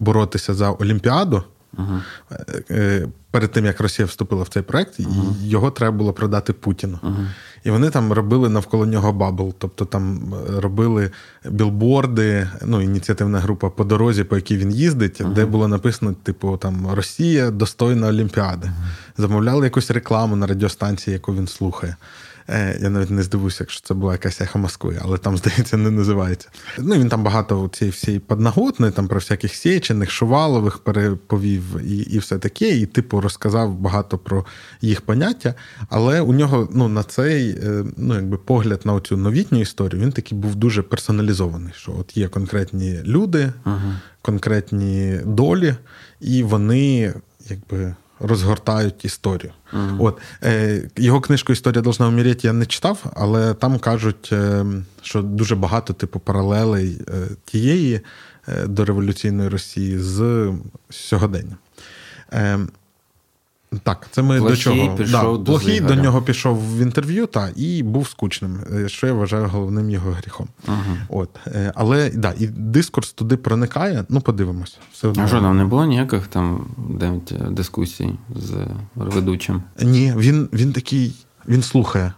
Speaker 2: боротися за Олімпіаду, uh-huh. перед тим як Росія вступила в цей проект, uh-huh. його треба було продати Путіну. Uh-huh. І вони там робили навколо нього bubble, тобто там е, робили білборди, ну, ініціативна група по дорозі, по якій він їздить, де було написано: типу, там Росія достойна Олімпіади. Замовляли якусь рекламу на радіостанції, яку він слухає. Е, я навіть не здивуюся, якщо це була якась ехо Москви, але там, здається, не називається. Ну він там багато цієї всієї подноготної, там про всяких сєчених, шувалових переповів і і все таке. І, типу, розказав багато про їх поняття. Але у нього ну, на цей е, ну, якби погляд на цю новітню історію він такий був дуже персоналізований. Що от є конкретні люди, ага. конкретні долі, і вони якби розгортають історію. Mm-hmm. От е, Його книжку Історія должна вміряти я не читав, але там кажуть, е, що дуже багато типу паралелей е, тієї е, дореволюційної Росії з сьогодення. Так, це ми
Speaker 1: Плохий
Speaker 2: до чого
Speaker 1: пішов да, до
Speaker 2: Плохий до нього пішов в інтерв'ю та і був скучним, е, що я вважаю головним його гріхом. Угу. От, е, Але да, і дискурс туди проникає, ну подивимось.
Speaker 1: Все одно. А що там не було ніяких там дискусій з ведучим?
Speaker 2: Ні, він він такий, він слухає.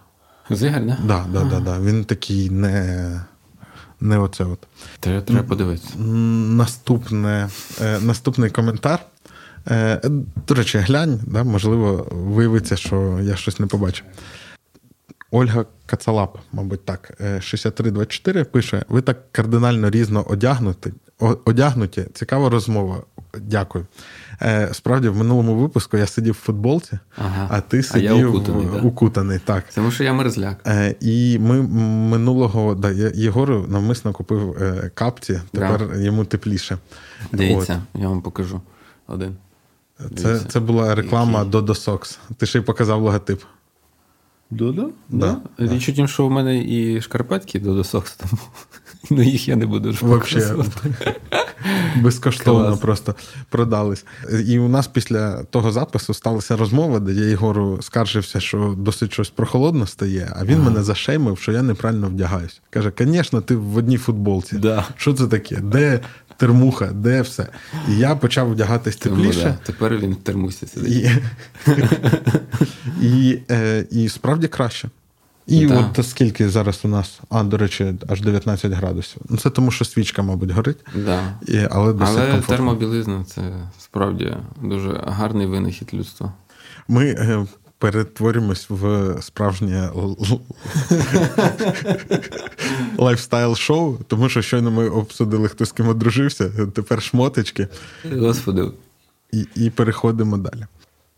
Speaker 1: Зигаль, да?
Speaker 2: Да, да, да, да. Він такий не. Не оце от.
Speaker 1: Треба, треба подивитися.
Speaker 2: Наступне, е, Наступний коментар. Е, до речі, глянь, да, можливо, виявиться, що я щось не побачив. Ольга Кацалап, мабуть, так, 6324 е, пише: ви так кардинально різно одягнуті. одягнуті. Цікава розмова. Дякую. Е, справді, в минулому випуску я сидів в футболці, ага. а ти сидів а я укутаний. В... укутаний так.
Speaker 1: Тому що я мерзляк.
Speaker 2: І ми минулого да, Єгору навмисно купив капці, тепер да. йому тепліше.
Speaker 1: Дивіться, От. я вам покажу один.
Speaker 2: Це це була реклама Який? Dodo Socks. Ти ще й показав логотип.
Speaker 1: Додо? Да. да. Річ у тім, що у мене і шкарпетки Dodo Socks, тому [laughs] ну, їх я не буду
Speaker 2: Вообще, [laughs] Безкоштовно Клас. просто продались. І у нас після того запису сталася розмова, де я Єгору скаржився, що досить щось прохолодно стає, а він ага. мене зашеймив, що я неправильно вдягаюсь. Каже: звісно, ти в одній футболці.
Speaker 1: Да.
Speaker 2: Що це таке? Де термуха, де все. І я почав вдягатись тепліше. Тому,
Speaker 1: да. Тепер він в термусі сидить.
Speaker 2: І, [laughs] і, е, і справді краще. І да. от скільки зараз у нас, а, до речі, аж 19 градусів. Ну, Це тому, що свічка, мабуть, горить.
Speaker 1: Да.
Speaker 2: І, Але
Speaker 1: але термобілизна це справді дуже гарний винахід людства.
Speaker 2: Ми е, перетворимось в справжнє [laughs] lifestyle-шоу, тому що щойно ми обсудили, хто з ким одружився, тепер шмоточки.
Speaker 1: Господи.
Speaker 2: І, І переходимо далі.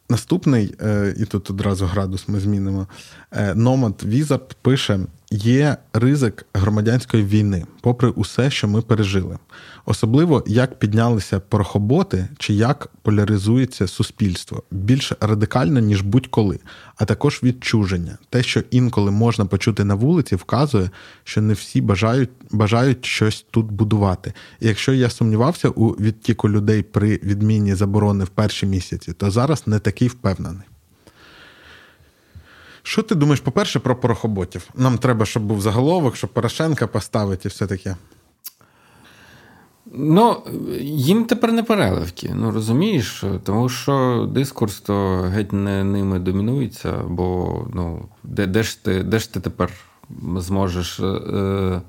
Speaker 2: Наступний, е, і тут одразу градус ми змінимо. Е, Номад Візард пише: є ризик громадянської війни, попри усе, що ми пережили. Особливо як піднялися порохоботи чи як поляризується суспільство більш радикально, ніж будь-коли, а також відчуження. Те, що інколи можна почути на вулиці, вказує, що не всі бажають бажають щось тут будувати. І якщо я сумнівався у відтіку людей при відміні заборони в перші місяці, то зараз не такий впевнений. Що ти думаєш, по-перше, про порохоботів? Нам треба, щоб був заголовок, щоб Порошенка поставити і все таке.
Speaker 1: Ну, їм тепер не переливки, ну розумієш, тому що дискурс то геть не ними домінується, бо ну, де де, ж ти де ж ти тепер зможеш е,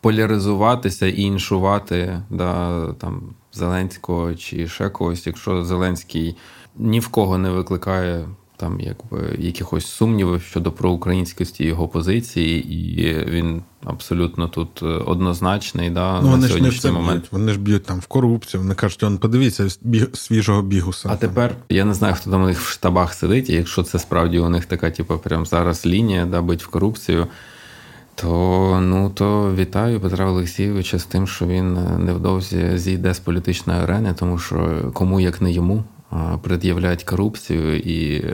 Speaker 1: поляризуватися і іншувати да, там, Зеленського чи ще когось, якщо Зеленський ні в кого не викликає там якби якихось сумнівів щодо проукраїнськості його позиції, і він абсолютно тут однозначний. Да,
Speaker 2: ну,
Speaker 1: на
Speaker 2: вони
Speaker 1: сьогоднішній
Speaker 2: ж не
Speaker 1: момент.
Speaker 2: Б'ють. Вони ж б'ють там в корупцію. Вони кажуть, он подивіться біг, свіжого бігуса.
Speaker 1: А тепер я не знаю, хто там у них в штабах сидить, і якщо це справді у них така, типу, прям зараз лінія, да, бить в корупцію. То ну то вітаю Петра Олексійовича з тим, що він невдовзі зійде з політичної арени, тому що кому як не йому пред'являть корупцію і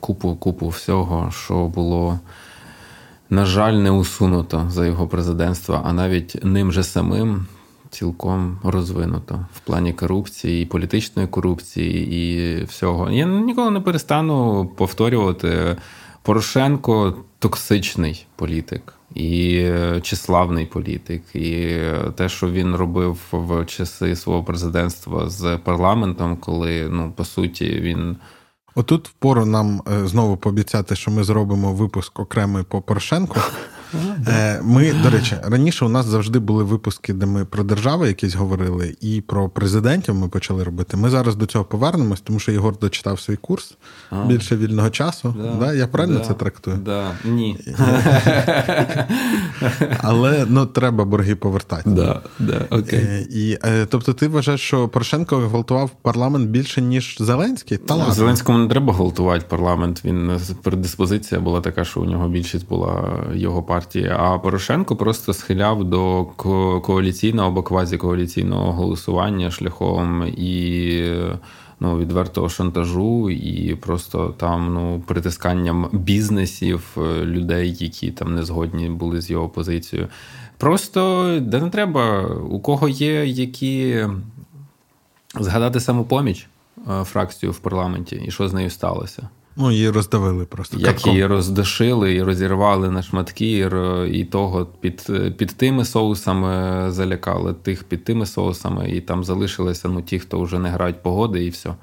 Speaker 1: купу купу всього, що було, на жаль, не усунуто за його президентства, а навіть ним же самим цілком розвинуто в плані корупції, і політичної корупції і всього. Я ніколи не перестану повторювати Порошенко токсичний політик і числавний політик, і те, що він робив в часи свого президентства з парламентом, коли ну по суті він.
Speaker 2: Отут впору нам знову пообіцяти, що ми зробимо випуск окремий по Порошенку. Ми, до речі, раніше у нас завжди були випуски, де ми про держави якісь говорили, і про президентів ми почали робити. Ми зараз до цього повернемось, тому що Єгор дочитав свій курс більше вільного часу. Да, да? Я правильно
Speaker 1: да,
Speaker 2: це трактую?
Speaker 1: Да, Ні. [laughs]
Speaker 2: Але ну, треба борги повертати.
Speaker 1: Да, да, окей.
Speaker 2: І, Тобто, ти вважаєш, що Порошенко гвалтував парламент більше, ніж Зеленський? Та ладно.
Speaker 1: Зеленському не треба гвалтувати парламент. Він предиспозиція була така, що у нього більшість була його партії партії. А Порошенко просто схиляв до коаліційного або квазікоаліційного голосування шляхом і ну, відвертого шантажу, і просто там ну, притисканням бізнесів е, людей, які там не згодні були з його позицією. Просто де не треба, у кого є які згадати самопоміч е, фракцію в парламенті, і що з нею сталося.
Speaker 2: Ну, її роздавили просто.
Speaker 1: Як катком. її роздушили і розірвали на шматки, і того під під тими соусами залякали, тих під тими соусами, і там залишилися ну, ті, хто вже не грають погоди, і все.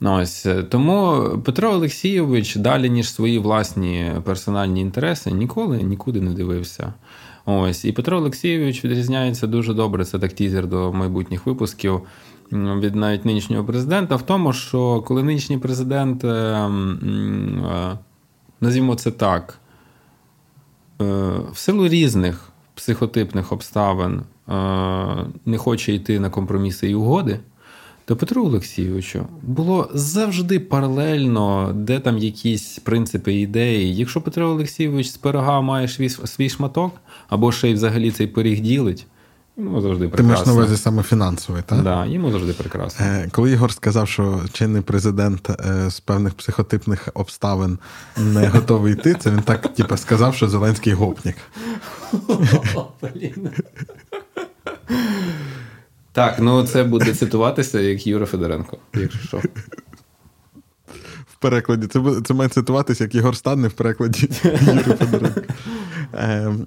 Speaker 1: Ну, ось Тому Петро Олексійович далі, ніж свої власні персональні інтереси, ніколи нікуди не дивився. Ось І Петро Олексійович відрізняється дуже добре. Це так тізер до майбутніх випусків від навіть нинішнього президента в тому, що коли нинішній президент, е, е, назвімо це так, е, в силу різних психотипних обставин не хоче йти на компроміси і угоди, то Петру Олексійовичу було завжди паралельно, де там якісь принципи ідеї. Якщо Петро Олексійович з пирога має свій шматок, або ще й взагалі цей пиріг ділить. Йому завжди прекрасно.
Speaker 2: Ти маєш на увазі саме фінансовий, так?
Speaker 1: Да, йому завжди прекрасно.
Speaker 2: Е, коли Ігор сказав, що чинний президент е, з певних психотипних обставин не готовий йти, це він так типу, сказав, що Зеленський гопнік. [laughs]
Speaker 1: Так, ну це буде цитуватися як Юра Федоренко, якщо що.
Speaker 2: В перекладі. Це це має цитуватися як Єгор Стадний в перекладі [laughs] Юри Федоренко. Ем,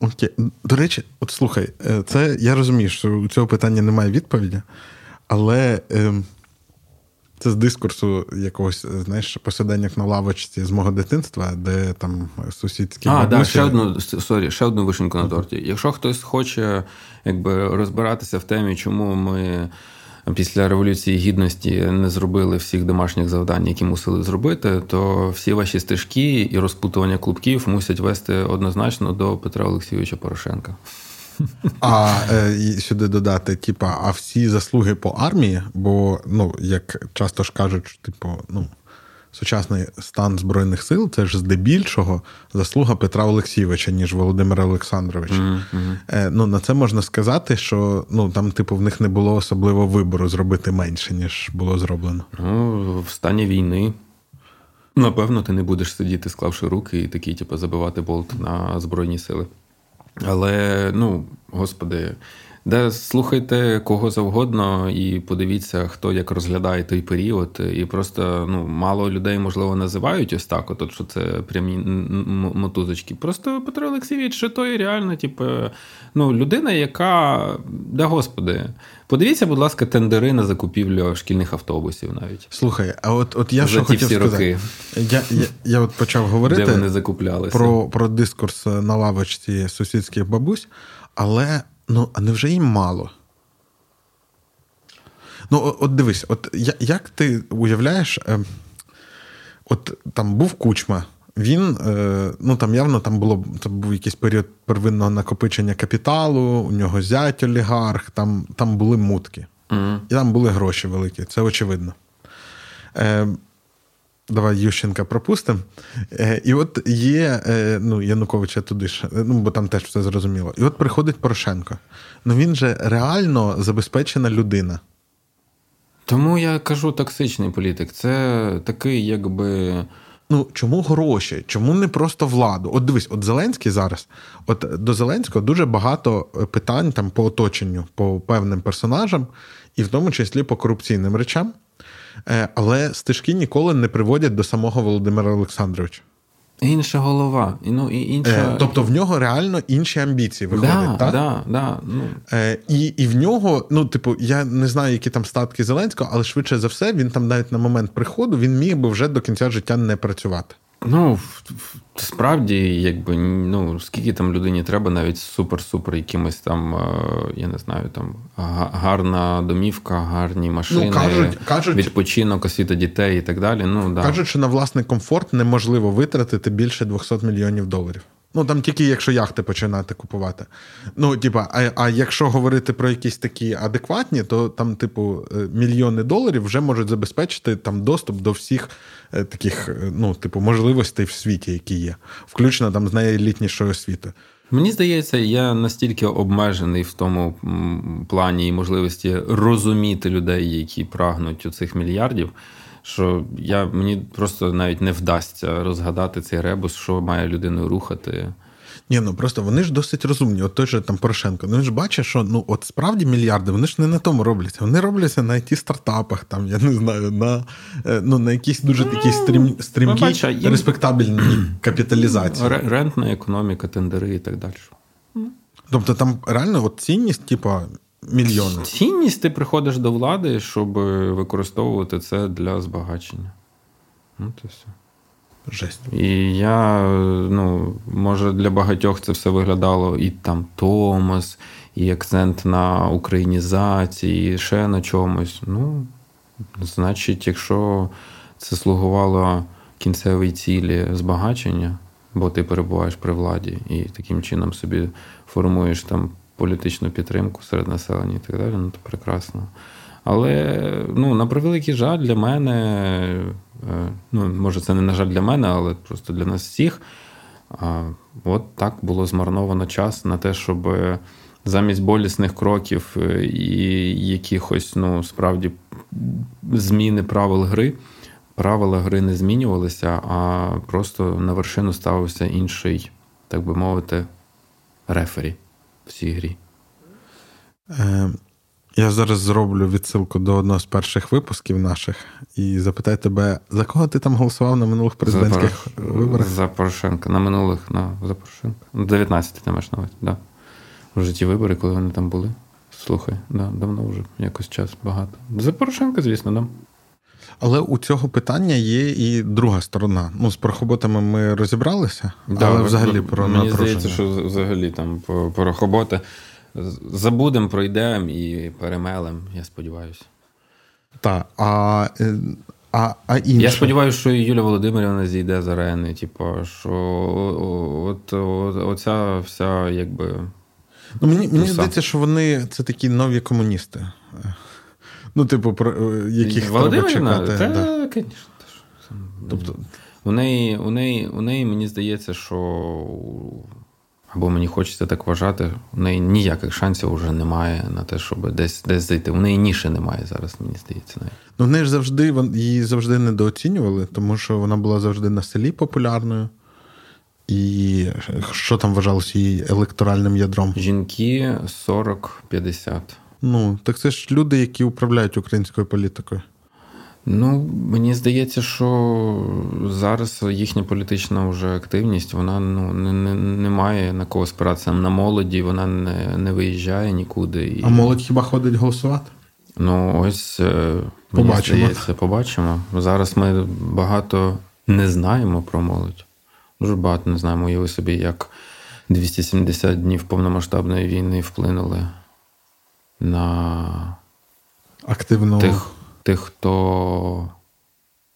Speaker 2: Окей. До речі, от слухай, е, це я розумію, що у цього питання немає відповіді, але е, це з дискурсу якогось, знаєш, посиденнях на лавочці з мого дитинства, де там сусідські.
Speaker 1: А, да, ще одну сорі, ще одну вишеньку на торті. Якщо хтось хоче якби розбиратися в темі, чому ми після Революції Гідності не зробили всіх домашніх завдань, які мусили зробити, то всі ваші стежки і розпутування клубків мусять вести однозначно до Петра Олексійовича Порошенка.
Speaker 2: А е, сюди додати, типа, а всі заслуги по армії, бо, ну, як часто ж кажуть, типу, ну сучасний стан Збройних сил це ж здебільшого заслуга Петра Олексійовича, ніж Володимира Олександровича. Mm-hmm. Ну, На це можна сказати, що ну, там, типу, в них не було особливо вибору зробити менше, ніж було зроблено.
Speaker 1: Ну, В стані війни. Напевно, ти не будеш сидіти, склавши руки, і такий, типу, забивати болт на Збройні сили. Але, ну, господи, де слухайте кого завгодно і подивіться, хто як розглядає той період. І просто ну, мало людей, можливо, називають ось так, от, що це прямі мотузочки. Просто Петро Олексійович, що той реально, типу, ну, людина, яка, да господи, подивіться, будь ласка, тендери на закупівлю шкільних автобусів навіть.
Speaker 2: Слухай, а от от я що хотів сказати. Роки. Я я, я от почав говорити
Speaker 1: Де вони закуплялися.
Speaker 2: про, про дискурс на лавочці сусідських бабусь, але. Ну, а невже їм мало? Ну, от дивись, от як ти уявляєш, е, От там був кучма. Він, е, ну там явно там було там був якийсь період первинного накопичення капіталу, у нього зять олігарх, там там були мутки. Mm-hmm. І там були гроші великі, це очевидно. Е, Давай Ющенка пропустимо. Е, І от є е, ну, Януковича туди ж, ну, бо там теж все зрозуміло. І от приходить Порошенко. Ну він же реально забезпечена людина.
Speaker 1: Тому я кажу токсичний політик. Це такий, якби.
Speaker 2: Ну, чому гроші? Чому не просто владу? От дивись, от Зеленський зараз, от до Зеленського дуже багато питань там по оточенню, по певним персонажам, і в тому числі по корупційним речам. Е, але стежки ніколи не приводять до самого Володимира Олександровича.
Speaker 1: Інша голова. Ну, і інша...
Speaker 2: Е, тобто в нього реально інші амбіції виходять. Да, так?
Speaker 1: Да, да, ну.
Speaker 2: Е, І і в нього, ну, типу, я не знаю, які там статки Зеленського, але швидше за все, він там навіть на момент приходу він міг би вже до кінця життя не працювати.
Speaker 1: Ну, справді, якби ну, скільки там людині треба, навіть супер-супер якимось там, е, я не знаю, там гарна домівка, гарні машини, ну, кажуть, кажуть, відпочинок, освіта дітей і так далі. Ну, да.
Speaker 2: Кажуть, що на власний комфорт неможливо витратити більше 200 мільйонів доларів. Ну там тільки якщо яхти починати купувати. Ну, типа, а а якщо говорити про якісь такі адекватні, то там, типу, е, мільйони доларів вже можуть забезпечити там доступ до всіх е, таких, е, ну, типу, можливостей в світі, які є, включно там з найелітнішою освітою.
Speaker 1: Мені здається, я настільки обмежений в тому плані і можливості розуміти людей, які прагнуть у цих мільярдів що я мені просто навіть не вдасться розгадати цей ребус, що має людину рухати.
Speaker 2: Ні, ну просто вони ж досить розумні. От той же там Порошенко. Ну він ж бачить, що ну от справді мільярди, вони ж не на тому робляться. Вони робляться на it стартапах, там, я не знаю, на е, ну, на якісь дуже такі стрім, стрімкі, їм... респектабельні [clears throat] капіталізації.
Speaker 1: Рентна економіка, тендери і так далі.
Speaker 2: Тобто там реально от цінність, типу, мільйони.
Speaker 1: Цінність ти приходиш до влади, щоб використовувати це для збагачення. Ну, то все.
Speaker 2: Жесть.
Speaker 1: І я, ну, може, для багатьох це все виглядало і там Томас, і акцент на українізації, і ще на чомусь. Ну, значить, якщо це слугувало кінцевій цілі збагачення, бо ти перебуваєш при владі і таким чином собі формуєш там політичну підтримку серед населення і так далі, ну то прекрасно. Але ну, на превеликий жаль, для мене, е, ну, може, це не на жаль для мене, але просто для нас всіх. От так було змарновано час на те, щоб замість болісних кроків е, і якихось ну, справді зміни правил гри. Правила гри не змінювалися, а просто на вершину ставився інший, так би мовити, рефері в цій грі?
Speaker 2: Е, Я зараз зроблю відсилку до одного з перших випусків наших і запитаю тебе, за кого ти там голосував на минулих президентських
Speaker 1: за
Speaker 2: виборах?
Speaker 1: За Порошенка. На минулих на за Порошенка. 19 ти маєш на увазі, да. Вже ті вибори, коли вони там були. Слухай, да, давно вже якось час багато. За Порошенка, звісно, да.
Speaker 2: Але у цього питання є і друга сторона. Ну, з порохоботами ми розібралися, да, але взагалі про
Speaker 1: Мені здається, що взагалі там порохоботи забудемо, пройдемо і перемелем, я сподіваюся.
Speaker 2: Так, а а, а інше?
Speaker 1: Я сподіваюся, що і Юля Володимирівна зійде з арени. Типу, що от, от, оця вся якби.
Speaker 2: Ну, Мені мені здається, що вони це такі нові комуністи. Ну, типу, про е, яких треба чекати.
Speaker 1: Та, да. звісно. Тобто, у неї, у, неї, у неї, мені здається, що. Або мені хочеться так вважати, у неї ніяких шансів вже немає на те, щоб десь десь зайти. У неї ніші немає зараз, мені здається. навіть.
Speaker 2: Ну, в неї ж завжди її завжди недооцінювали, тому що вона була завжди на селі популярною. І що там вважалося її електоральним ядром?
Speaker 1: Жінки 40-50.
Speaker 2: Ну, так це ж люди, які управляють українською політикою.
Speaker 1: Ну, мені здається, що зараз їхня політична вже активність, вона ну, не не, не має на кого спиратися на молоді, вона не не виїжджає нікуди. І...
Speaker 2: А молодь хіба ходить голосувати?
Speaker 1: Ну, ось е, мені побачимо. здається, побачимо. Зараз ми багато не знаємо про молодь. Дуже багато не знаємо. Уяви собі, як 270 днів повномасштабної війни вплинули на
Speaker 2: активно
Speaker 1: тих, тих, хто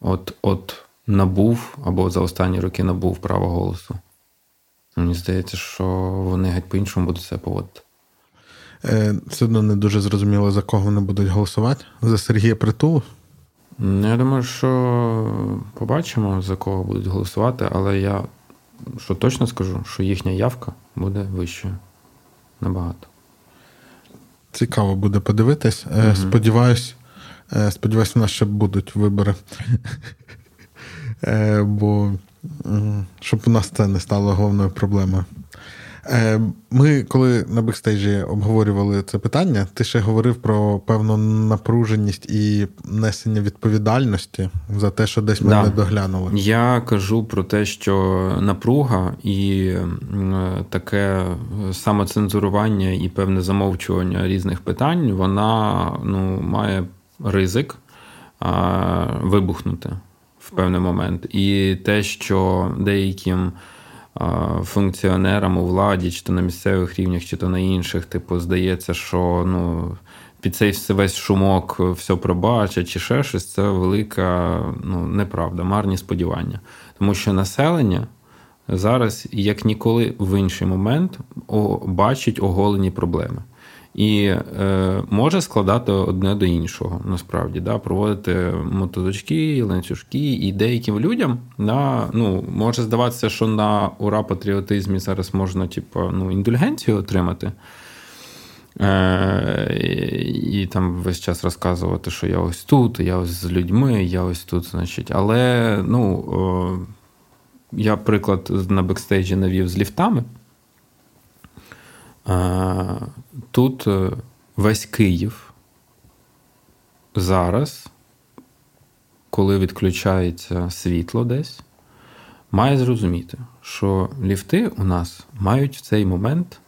Speaker 1: от от набув або за останні роки набув право голосу. Мені здається, що вони геть по-іншому будуть себе поводити.
Speaker 2: Е, Все одно не дуже зрозуміло, за кого вони будуть голосувати. За Сергія Притулу?
Speaker 1: Я думаю, що побачимо, за кого будуть голосувати, але я що точно скажу, що їхня явка буде вищою. Набагато.
Speaker 2: Цікаво буде подивитись. Угу. Сподіваюсь, е, сподіваюсь, у нас ще будуть вибори. [laughs] Е, бо щоб у нас це не стало головною проблемою. Е, ми, коли на бекстейджі обговорювали це питання, ти ще говорив про певну напруженість і несення відповідальності за те, що десь ми да. не доглянули.
Speaker 1: Я кажу про те, що напруга і таке самоцензурування і певне замовчування різних питань, вона ну, має ризик вибухнути в певний момент. І те, що деяким функціонерам у владі, чи то на місцевих рівнях, чи то на інших, типу, здається, що ну, під цей весь шумок все пробачать, чи ще щось, це велика ну, неправда, марні сподівання. Тому що населення зараз, як ніколи в інший момент, бачить оголені проблеми і е, може складати одне до іншого, насправді, да, проводити мотузочки, ланцюжки, і деяким людям да, ну, може здаватися, що на ура патріотизмі зараз можна типу, ну, індульгенцію отримати. Е, І там весь час розказувати, що я ось тут, я ось з людьми, я ось тут, значить. Але ну, о, я приклад на бекстейджі навів з ліфтами. Тут е, весь Київ зараз, коли відключається світло десь, має зрозуміти, що ліфти у нас мають в цей момент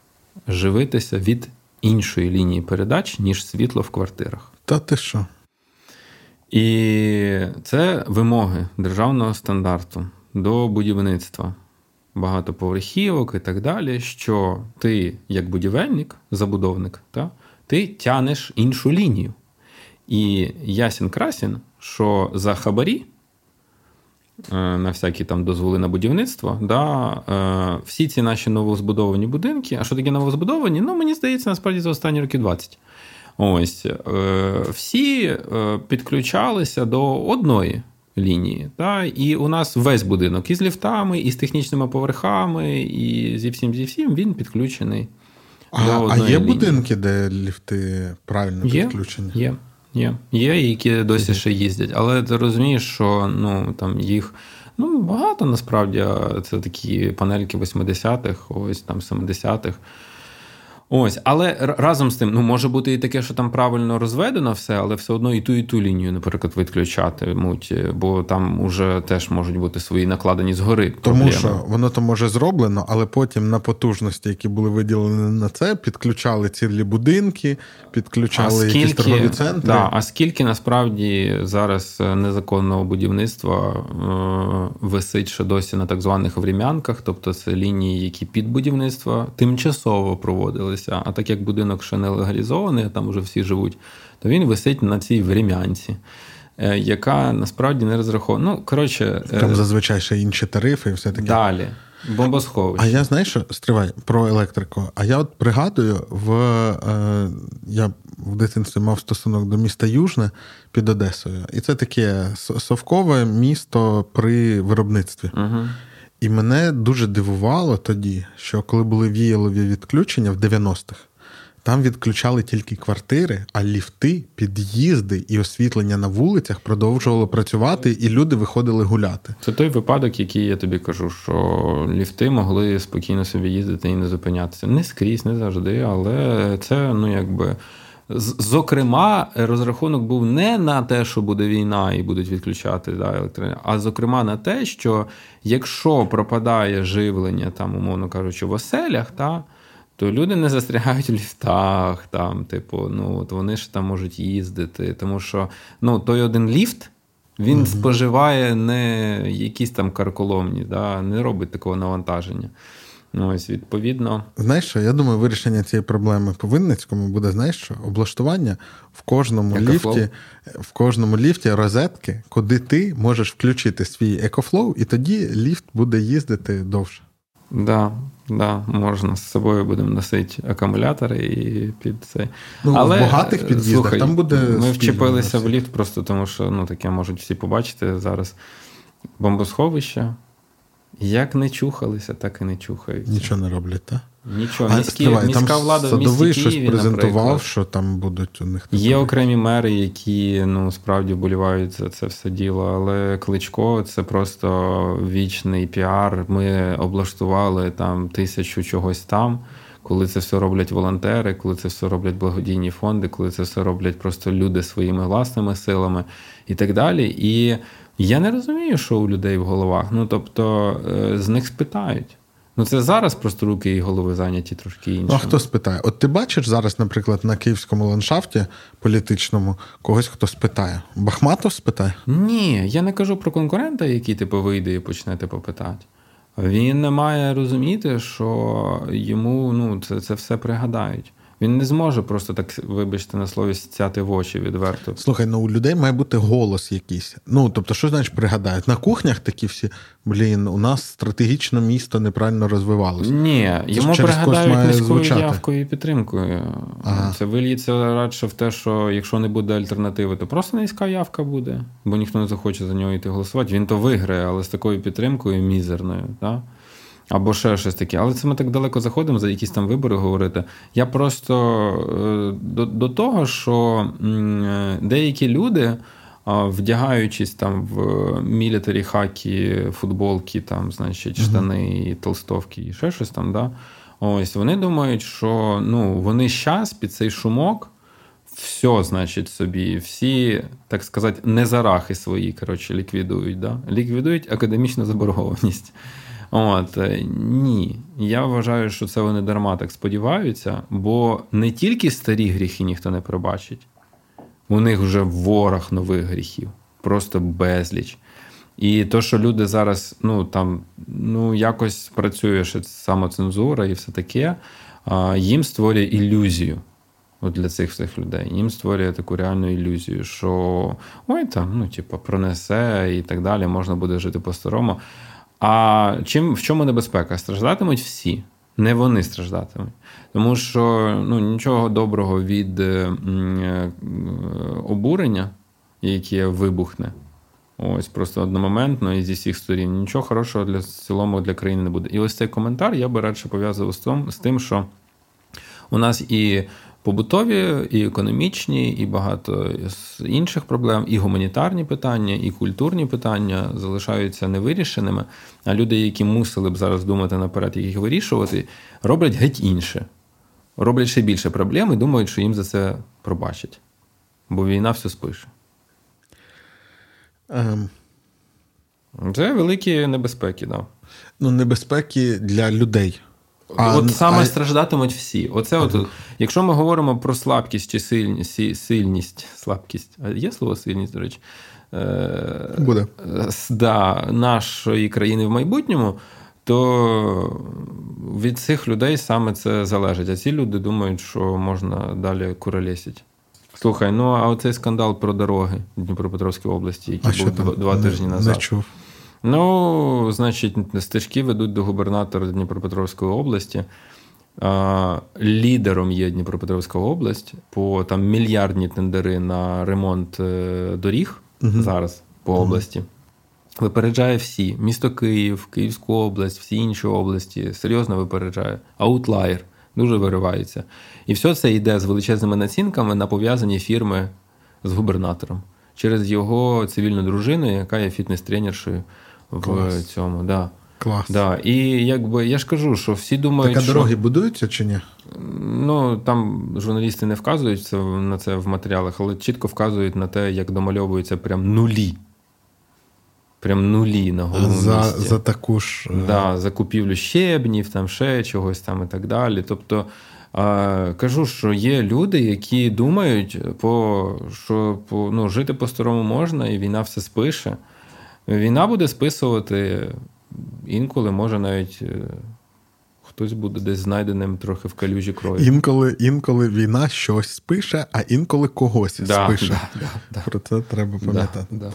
Speaker 1: живитися від іншої лінії передач, ніж світло в квартирах.
Speaker 2: Та ти що?
Speaker 1: І це вимоги державного стандарту до будівництва багатоповерхівок і так далі, що ти, як будівельник, забудовник, та, ти тянеш іншу лінію. І ясін красін, що за хабарі. Е, на всякі там дозволи на будівництво, да, е, всі ці наші новозбудовані будинки. А що таке новозбудовані? Ну, мені здається, насправді за останні роки 20. Ось е, всі підключалися до одної лінії. Та? І у нас весь будинок із ліфтами, і з технічними поверхами, і зі всім зі всім він підключений.
Speaker 2: А до а є лінії. будинки, де ліфти правильно є, підключені?
Speaker 1: Є. Є, є, які досі ще їздять, але ти розумієш, що ну там їх ну багато насправді це такі панельки 80-х, ось там 70-х. Ось, але разом з тим, ну може бути і таке, що там правильно розведено все, але все одно і ту, і ту лінію, наприклад, відключатимуть, бо там уже теж можуть бути свої накладені згори.
Speaker 2: Тому проблеми. що воно то може зроблено, але потім на потужності, які були виділені на це, підключали цілі будинки, підключали скільки, якісь торгові центри.
Speaker 1: Да, а скільки насправді зараз е, незаконного будівництва е, висить ще досі на так званих врем'янках, тобто це лінії, які під будівництво тимчасово проводились легалізуватися. А так як будинок ще не легалізований, там вже всі живуть, то він висить на цій врем'янці. Е, яка насправді не розрахована. Ну, коротше,
Speaker 2: Там е, зазвичай ще інші тарифи і все таке.
Speaker 1: Далі. Бомбосховище.
Speaker 2: А я знаєш, що стривай про електрику. А я от пригадую, в е, я в дитинстві мав стосунок до міста Южне під Одесою. І це таке совкове місто при виробництві.
Speaker 1: Угу.
Speaker 2: І мене дуже дивувало тоді, що коли були віялові відключення в 90-х, там відключали тільки квартири, а ліфти, під'їзди і освітлення на вулицях продовжувало працювати, і люди виходили гуляти.
Speaker 1: Це той випадок, який я тобі кажу, що ліфти могли спокійно собі їздити і не зупинятися. Не скрізь, не завжди, але це ну якби. Зокрема, розрахунок був не на те, що буде війна і будуть відключати да, електроенергію, а зокрема на те, що якщо пропадає живлення, там, умовно кажучи, в оселях, та, то люди не застрягають в ліфтах, там, типу, ну, от вони ж там можуть їздити. Тому що ну, той один ліфт. Він угу. споживає не якісь там карколомні, да, не робить такого навантаження. Ось, відповідно.
Speaker 2: Знаєш що, я думаю, вирішення цієї проблеми по Винницькому буде, знаєш що, облаштування в кожному
Speaker 1: Екофлоу?
Speaker 2: ліфті, в кожному ліфті розетки, куди ти можеш включити свій екофлоу, і тоді ліфт буде їздити довше.
Speaker 1: Да, да, можна з собою будемо носити акумулятори і під цей.
Speaker 2: Ну,
Speaker 1: Але
Speaker 2: в багатих
Speaker 1: е,
Speaker 2: під'їздах
Speaker 1: слухай,
Speaker 2: там буде
Speaker 1: Ми вчепилися в ліфт просто тому, що ну, таке можуть всі побачити зараз. Бомбосховище. Як не чухалися, так і не чухаються.
Speaker 2: Нічого не роблять, так?
Speaker 1: Нічого. Міські,
Speaker 2: стривай,
Speaker 1: міська
Speaker 2: там
Speaker 1: влада в місті
Speaker 2: щось
Speaker 1: Києві,
Speaker 2: презентував,
Speaker 1: наприклад,
Speaker 2: що там будуть у них
Speaker 1: Є окремі мери, які ну справді вболівають за це все діло, але Кличко це просто вічний піар. Ми облаштували там тисячу чогось там. Коли це все роблять волонтери, коли це все роблять благодійні фонди, коли це все роблять просто люди своїми власними силами і так далі. І я не розумію, що у людей в головах. Ну тобто е, з них спитають. Ну це зараз просто руки і голови зайняті трошки іншим.
Speaker 2: Ну, а хто спитає? От ти бачиш зараз, наприклад, на київському ландшафті політичному когось, хто спитає. Бахматов спитає?
Speaker 1: Ні, я не кажу про конкурента, який типу вийде і почне типу питати. Він не має розуміти, що йому ну, це, це все пригадають. Він не зможе просто так, вибачте, на слові стяти в очі відверто.
Speaker 2: Слухай, ну у людей має бути голос якийсь. Ну, тобто, що значить пригадають? На кухнях такі всі, блін, у нас стратегічно місто неправильно розвивалося.
Speaker 1: Ні, йому
Speaker 2: через когось
Speaker 1: пригадають низькою
Speaker 2: звучати.
Speaker 1: явкою і підтримкою.
Speaker 2: Ага.
Speaker 1: Це вильється радше в те, що якщо не буде альтернативи, то просто низька явка буде, бо ніхто не захоче за нього йти голосувати. Він то виграє, але з такою підтримкою мізерною. Так? Або ще щось таке. Але це ми так далеко заходимо за якісь там вибори говорити. Я просто е, до, до того, що е, деякі люди, вдягаючись там в мілітарі хакі, футболки, там, значить, штани, і толстовки і ще щось там, да? ось вони думають, що ну, вони щас під цей шумок. Все, значить, собі, всі, так сказати, незарахи свої, коротше, ліквідують. Да? Ліквідують академічну заборгованість. От е, ні, я вважаю, що це вони дарма так сподіваються, бо не тільки старі гріхи ніхто не пробачить, у них вже ворог нових гріхів, просто безліч. І то, що люди зараз ну там ну якось працює ще самоцензура і все таке, їм створює ілюзію. От для цих всіх людей. Їм створює таку реальну ілюзію, що ой, там, ну, типу, пронесе і так далі, можна буде жити по-старому. А чим в чому небезпека? Страждатимуть всі, не вони страждатимуть. Тому що ну, нічого доброго від е, е, обурення, яке вибухне. Ось просто одномоментно і зі всіх сторін. Нічого хорошого для цілому для країни не буде. І ось цей коментар я би радше пов'язував з тим, що у нас і побутові, і економічні, і багато інших проблем, і гуманітарні питання, і культурні питання залишаються невирішеними. А люди, які мусили б зараз думати наперед, як їх вирішувати, роблять геть інше. Роблять ще більше проблем і думають, що їм за це пробачать. Бо війна все спише.
Speaker 2: Ем,
Speaker 1: Це великі небезпеки, да.
Speaker 2: ну, небезпеки для людей.
Speaker 1: От саме
Speaker 2: а-
Speaker 1: страждатимуть всі. Оце от, якщо ми говоримо про слабкість чи сильність, сильність, слабкість, а є слово сильність, до речі, е,
Speaker 2: Буде.
Speaker 1: е, да, нашої країни в майбутньому, то від цих людей саме це залежить. А ці люди думають, що можна далі куролесить. Слухай, ну а оцей скандал про дороги в Дніпропетровській області, який
Speaker 2: що
Speaker 1: був два, два тижні назад.
Speaker 2: Не чув.
Speaker 1: Ну, значить, стежки ведуть до губернатора Дніпропетровської області. Лідером є Дніпропетровська область по там мільярдні тендери на ремонт е, доріг зараз по області. Випереджає всі: місто Київ, Київську область, всі інші області. Серйозно випереджає. Outlier дуже виривається. І все це йде з величезними націнками на пов'язані фірми з губернатором через його цивільну дружину, яка є фітнес-тренершою в
Speaker 2: Клас.
Speaker 1: цьому. Да.
Speaker 2: Клас.
Speaker 1: Да. І якби я ж кажу, що всі думають,
Speaker 2: Так, а
Speaker 1: що
Speaker 2: дороги будуються чи ні?
Speaker 1: ну там журналісти не вказують це на це в матеріалах, але чітко вказують на те, як домальовуються прям нулі. Прям нулі на головному
Speaker 2: За,
Speaker 1: місці.
Speaker 2: за таку ж. е,
Speaker 1: Да, за купівлю щебнів, там ще чогось там і так далі. Тобто а, кажу, що є люди, які думають, по, що по, ну, жити по-старому можна, і війна все спише. Війна буде списувати інколи, може навіть. е, хтось буде десь знайденим трохи в калюжі крові.
Speaker 2: Інколи інколи війна щось спише, а інколи когось
Speaker 1: да,
Speaker 2: спише.
Speaker 1: Да, да,
Speaker 2: Про це треба пам'ятати.
Speaker 1: Да,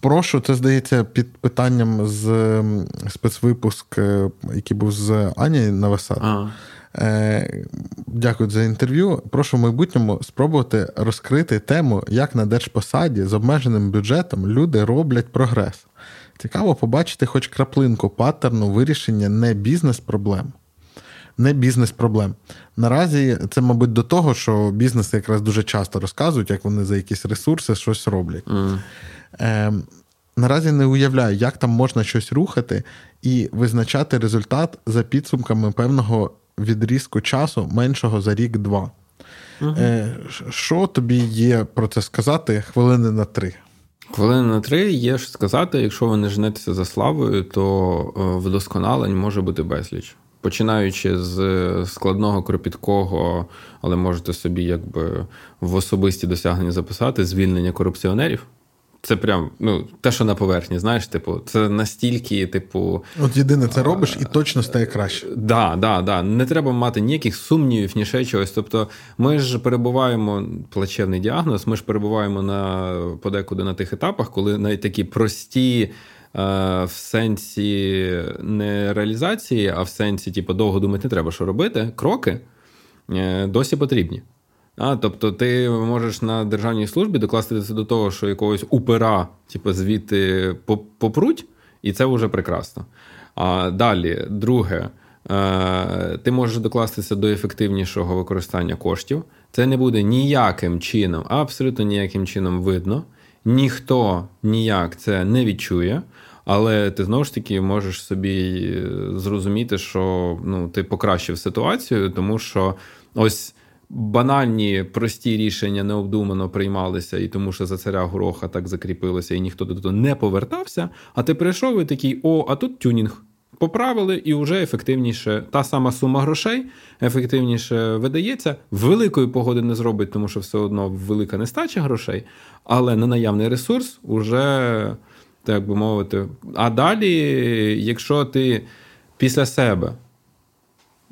Speaker 2: Прошу, це здається під питанням з спецвипуск, е, який був з Ані Навасад. Е, Дякую за інтерв'ю. Прошу в майбутньому спробувати розкрити тему, як на держпосаді з обмеженим бюджетом люди роблять прогрес. Цікаво побачити хоч краплинку паттерну вирішення не бізнес-проблем. Не бізнес-проблем. Наразі це, мабуть, до того, що бізнеси якраз дуже часто розказують, як вони за якісь ресурси щось роблять.
Speaker 1: Mm.
Speaker 2: Е, Наразі не уявляю, як там можна щось рухати і визначати результат за підсумками певного відрізку часу меншого за рік-два. Угу. Е, Що тобі є про це сказати хвилини на три?
Speaker 1: Хвилини на три є що сказати, якщо ви не женетеся за славою, то е, вдосконалень може бути безліч. Починаючи з складного кропіткого, але можете собі якби в особисті досягнення записати звільнення корупціонерів. Це прям ну, те, що на поверхні, знаєш, типу, це настільки, типу.
Speaker 2: От єдине це робиш і точно стає краще.
Speaker 1: Так, да, да, да. Не треба мати ніяких сумнівів, ні ще чогось. Тобто, ми ж перебуваємо, плачевний діагноз, ми ж перебуваємо на подекуди на тих етапах, коли навіть такі прості. Е, в сенсі не реалізації, а в сенсі, типу, довго думати не треба, що робити, кроки е, досі потрібні. А, Тобто ти можеш на державній службі докластися до того, що якогось упера, типу, звідти попруть, і це вже прекрасно. А далі, друге, е, ти можеш докластися до ефективнішого використання коштів. Це не буде ніяким чином, абсолютно ніяким чином видно. Ніхто ніяк це не відчує. Але ти знову ж таки можеш собі зрозуміти, що ну, ти покращив ситуацію, тому що ось банальні прості рішення необдумано приймалися, і тому що за царя гороха так закріпилося, і ніхто до того не повертався. А ти прийшов і такий: о, а тут тюнінг. Поправили і вже ефективніше. Та сама сума грошей ефективніше видається. Великої погоди не зробить, тому що все одно велика нестача грошей, але на наявний ресурс уже, так би мовити. А далі, якщо ти після себе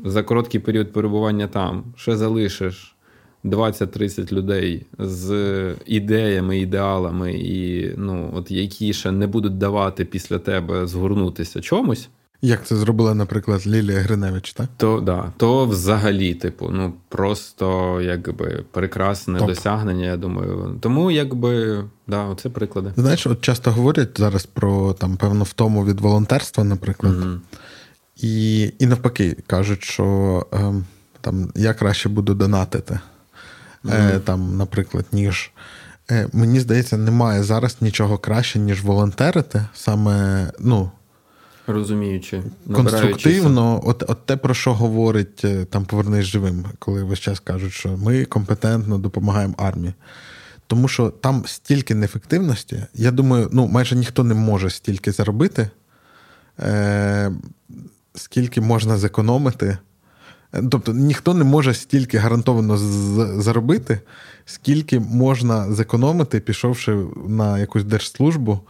Speaker 1: за короткий період перебування там ще залишиш 20-30 людей з ідеями, ідеалами, і ну, от які ще не будуть давати після тебе згорнутися чомусь.
Speaker 2: Як це зробила, наприклад, Лілія Гриневич, так?
Speaker 1: То да, то взагалі, типу, ну просто якби прекрасне Топ. досягнення, я думаю. Тому, якби, да, це приклади.
Speaker 2: Знаєш, от часто говорять зараз про там певну втому від волонтерства, наприклад. Угу. І і навпаки, кажуть, що е, там я краще буду донатити. Mm-hmm. там, Наприклад, ніж. Е, мені здається, немає зараз нічого краще, ніж волонтерити. Саме, ну.
Speaker 1: Розуміючи,
Speaker 2: конструктивно, от от те, про що говорить е, там повернись живим, коли весь час кажуть, що ми компетентно допомагаємо армії. Тому що там стільки неефективності, я думаю, ну майже ніхто не може стільки заробити. Е, скільки можна зекономити. Тобто ніхто не може стільки гарантовано заробити, скільки можна зекономити, пішовши на якусь держслужбу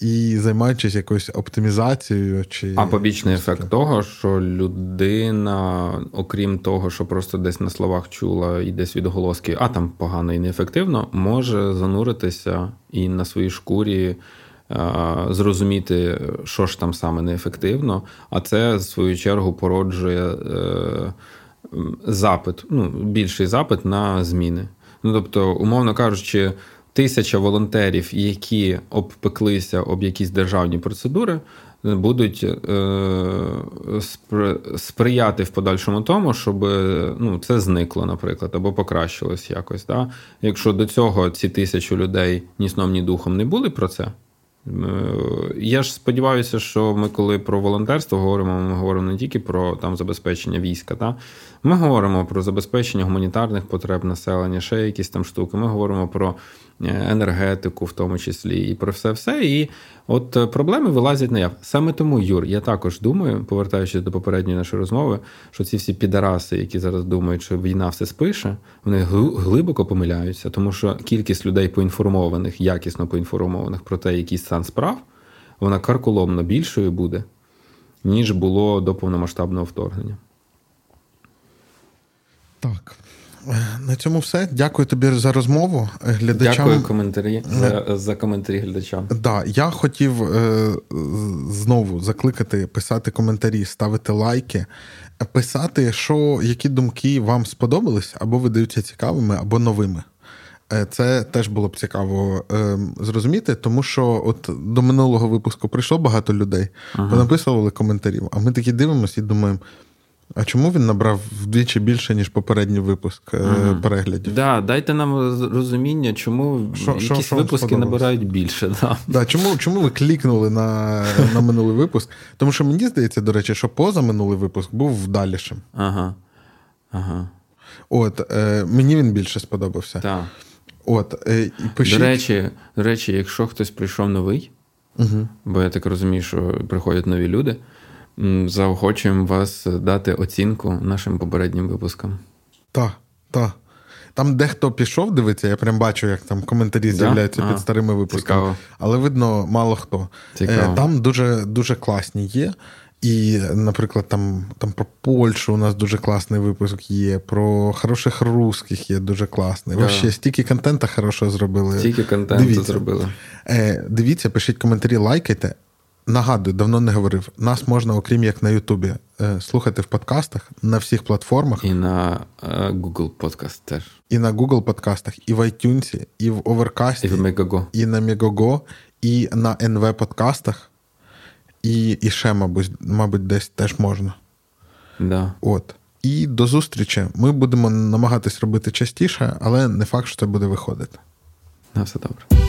Speaker 2: і займаючись якоюсь оптимізацією. чи...
Speaker 1: А побічний ефект того, що людина, окрім того, що просто десь на словах чула і десь відголоски, а там погано і неефективно, може зануритися і на своїй шкурі. Е, зрозуміти, що ж там саме неефективно, а це в свою чергу породжує е, запит, ну, більший запит на зміни. Ну, Тобто, умовно кажучи, тисяча волонтерів, які обпеклися об якісь державні процедури, будуть е, сприяти в подальшому тому, щоб ну, це зникло, наприклад, або покращилось якось. Да? Якщо до цього ці тисячі людей ні сном, ні духом не були про це. Е, я ж сподіваюся, що ми, коли про волонтерство говоримо, ми говоримо не тільки про там забезпечення війська. Та? Ми говоримо про забезпечення гуманітарних потреб населення, ще якісь там штуки. Ми говоримо про Е, енергетику, в тому числі, і про все все. І от е, проблеми вилазять наяв. Саме тому, Юр, я також думаю, повертаючись до попередньої нашої розмови, що ці всі підараси, які зараз думають, що війна все спише, вони глибоко помиляються, тому що кількість людей поінформованих, якісно поінформованих про те, який стан справ, вона карколомно більшою буде. ніж було до повномасштабного вторгнення.
Speaker 2: Так. На цьому все. Дякую тобі за розмову. Глядачам...
Speaker 1: Дякую коментарі за, за коментарі глядачам.
Speaker 2: Да, я хотів е, знову закликати писати коментарі, ставити лайки, писати, що які думки вам сподобались, або видаються цікавими, або новими. Е, це теж було б цікаво е, зрозуміти, тому що от до минулого випуску прийшло багато людей, ага. понаписували коментарів, а ми такі дивимося і думаємо. А чому він набрав вдвічі більше, ніж попередній випуск ага. переглядів?
Speaker 1: Да, Дайте нам розуміння, чому шо, якісь шо, випуски набирають більше. Да.
Speaker 2: Да, Чому чому ви клікнули на на минулий випуск? Тому що мені здається, до речі, що поза минулий випуск був вдалішим.
Speaker 1: Ага. Ага.
Speaker 2: От, е, Мені він більше сподобався.
Speaker 1: Так.
Speaker 2: От, е, пишіть...
Speaker 1: До речі, до речі, якщо хтось прийшов новий,
Speaker 2: угу.
Speaker 1: бо я так розумію, що приходять нові люди, заохочуємо вас дати оцінку нашим попереднім випускам.
Speaker 2: Так, так. Там дехто пішов, дивиться, я прям бачу, як там коментарі з'являються да? під старими випусками.
Speaker 1: Цікаво.
Speaker 2: Але видно, мало хто.
Speaker 1: Цікаво.
Speaker 2: Там дуже дуже класні є. І, наприклад, там там про Польщу у нас дуже класний випуск є, про хороших русських є дуже класний. Да. Ще стільки контента хорошого зробили.
Speaker 1: Стільки контенту дивіться. зробили.
Speaker 2: Е, Дивіться, пишіть коментарі, лайкайте. Нагадую, давно не говорив. Нас можна, окрім як на Ютубі, е, слухати в подкастах на всіх платформах.
Speaker 1: І на е, Google Podcast теж.
Speaker 2: І на Google подкастах, і в iTunes, і в Overcast,
Speaker 1: і в Megogo.
Speaker 2: і на Megogo, і на NV подкастах. І і ще, мабуть, мабуть, десь теж можна.
Speaker 1: Да.
Speaker 2: От. І до зустрічі. Ми будемо намагатись робити частіше, але не факт, що це буде виходити.
Speaker 1: На все добре.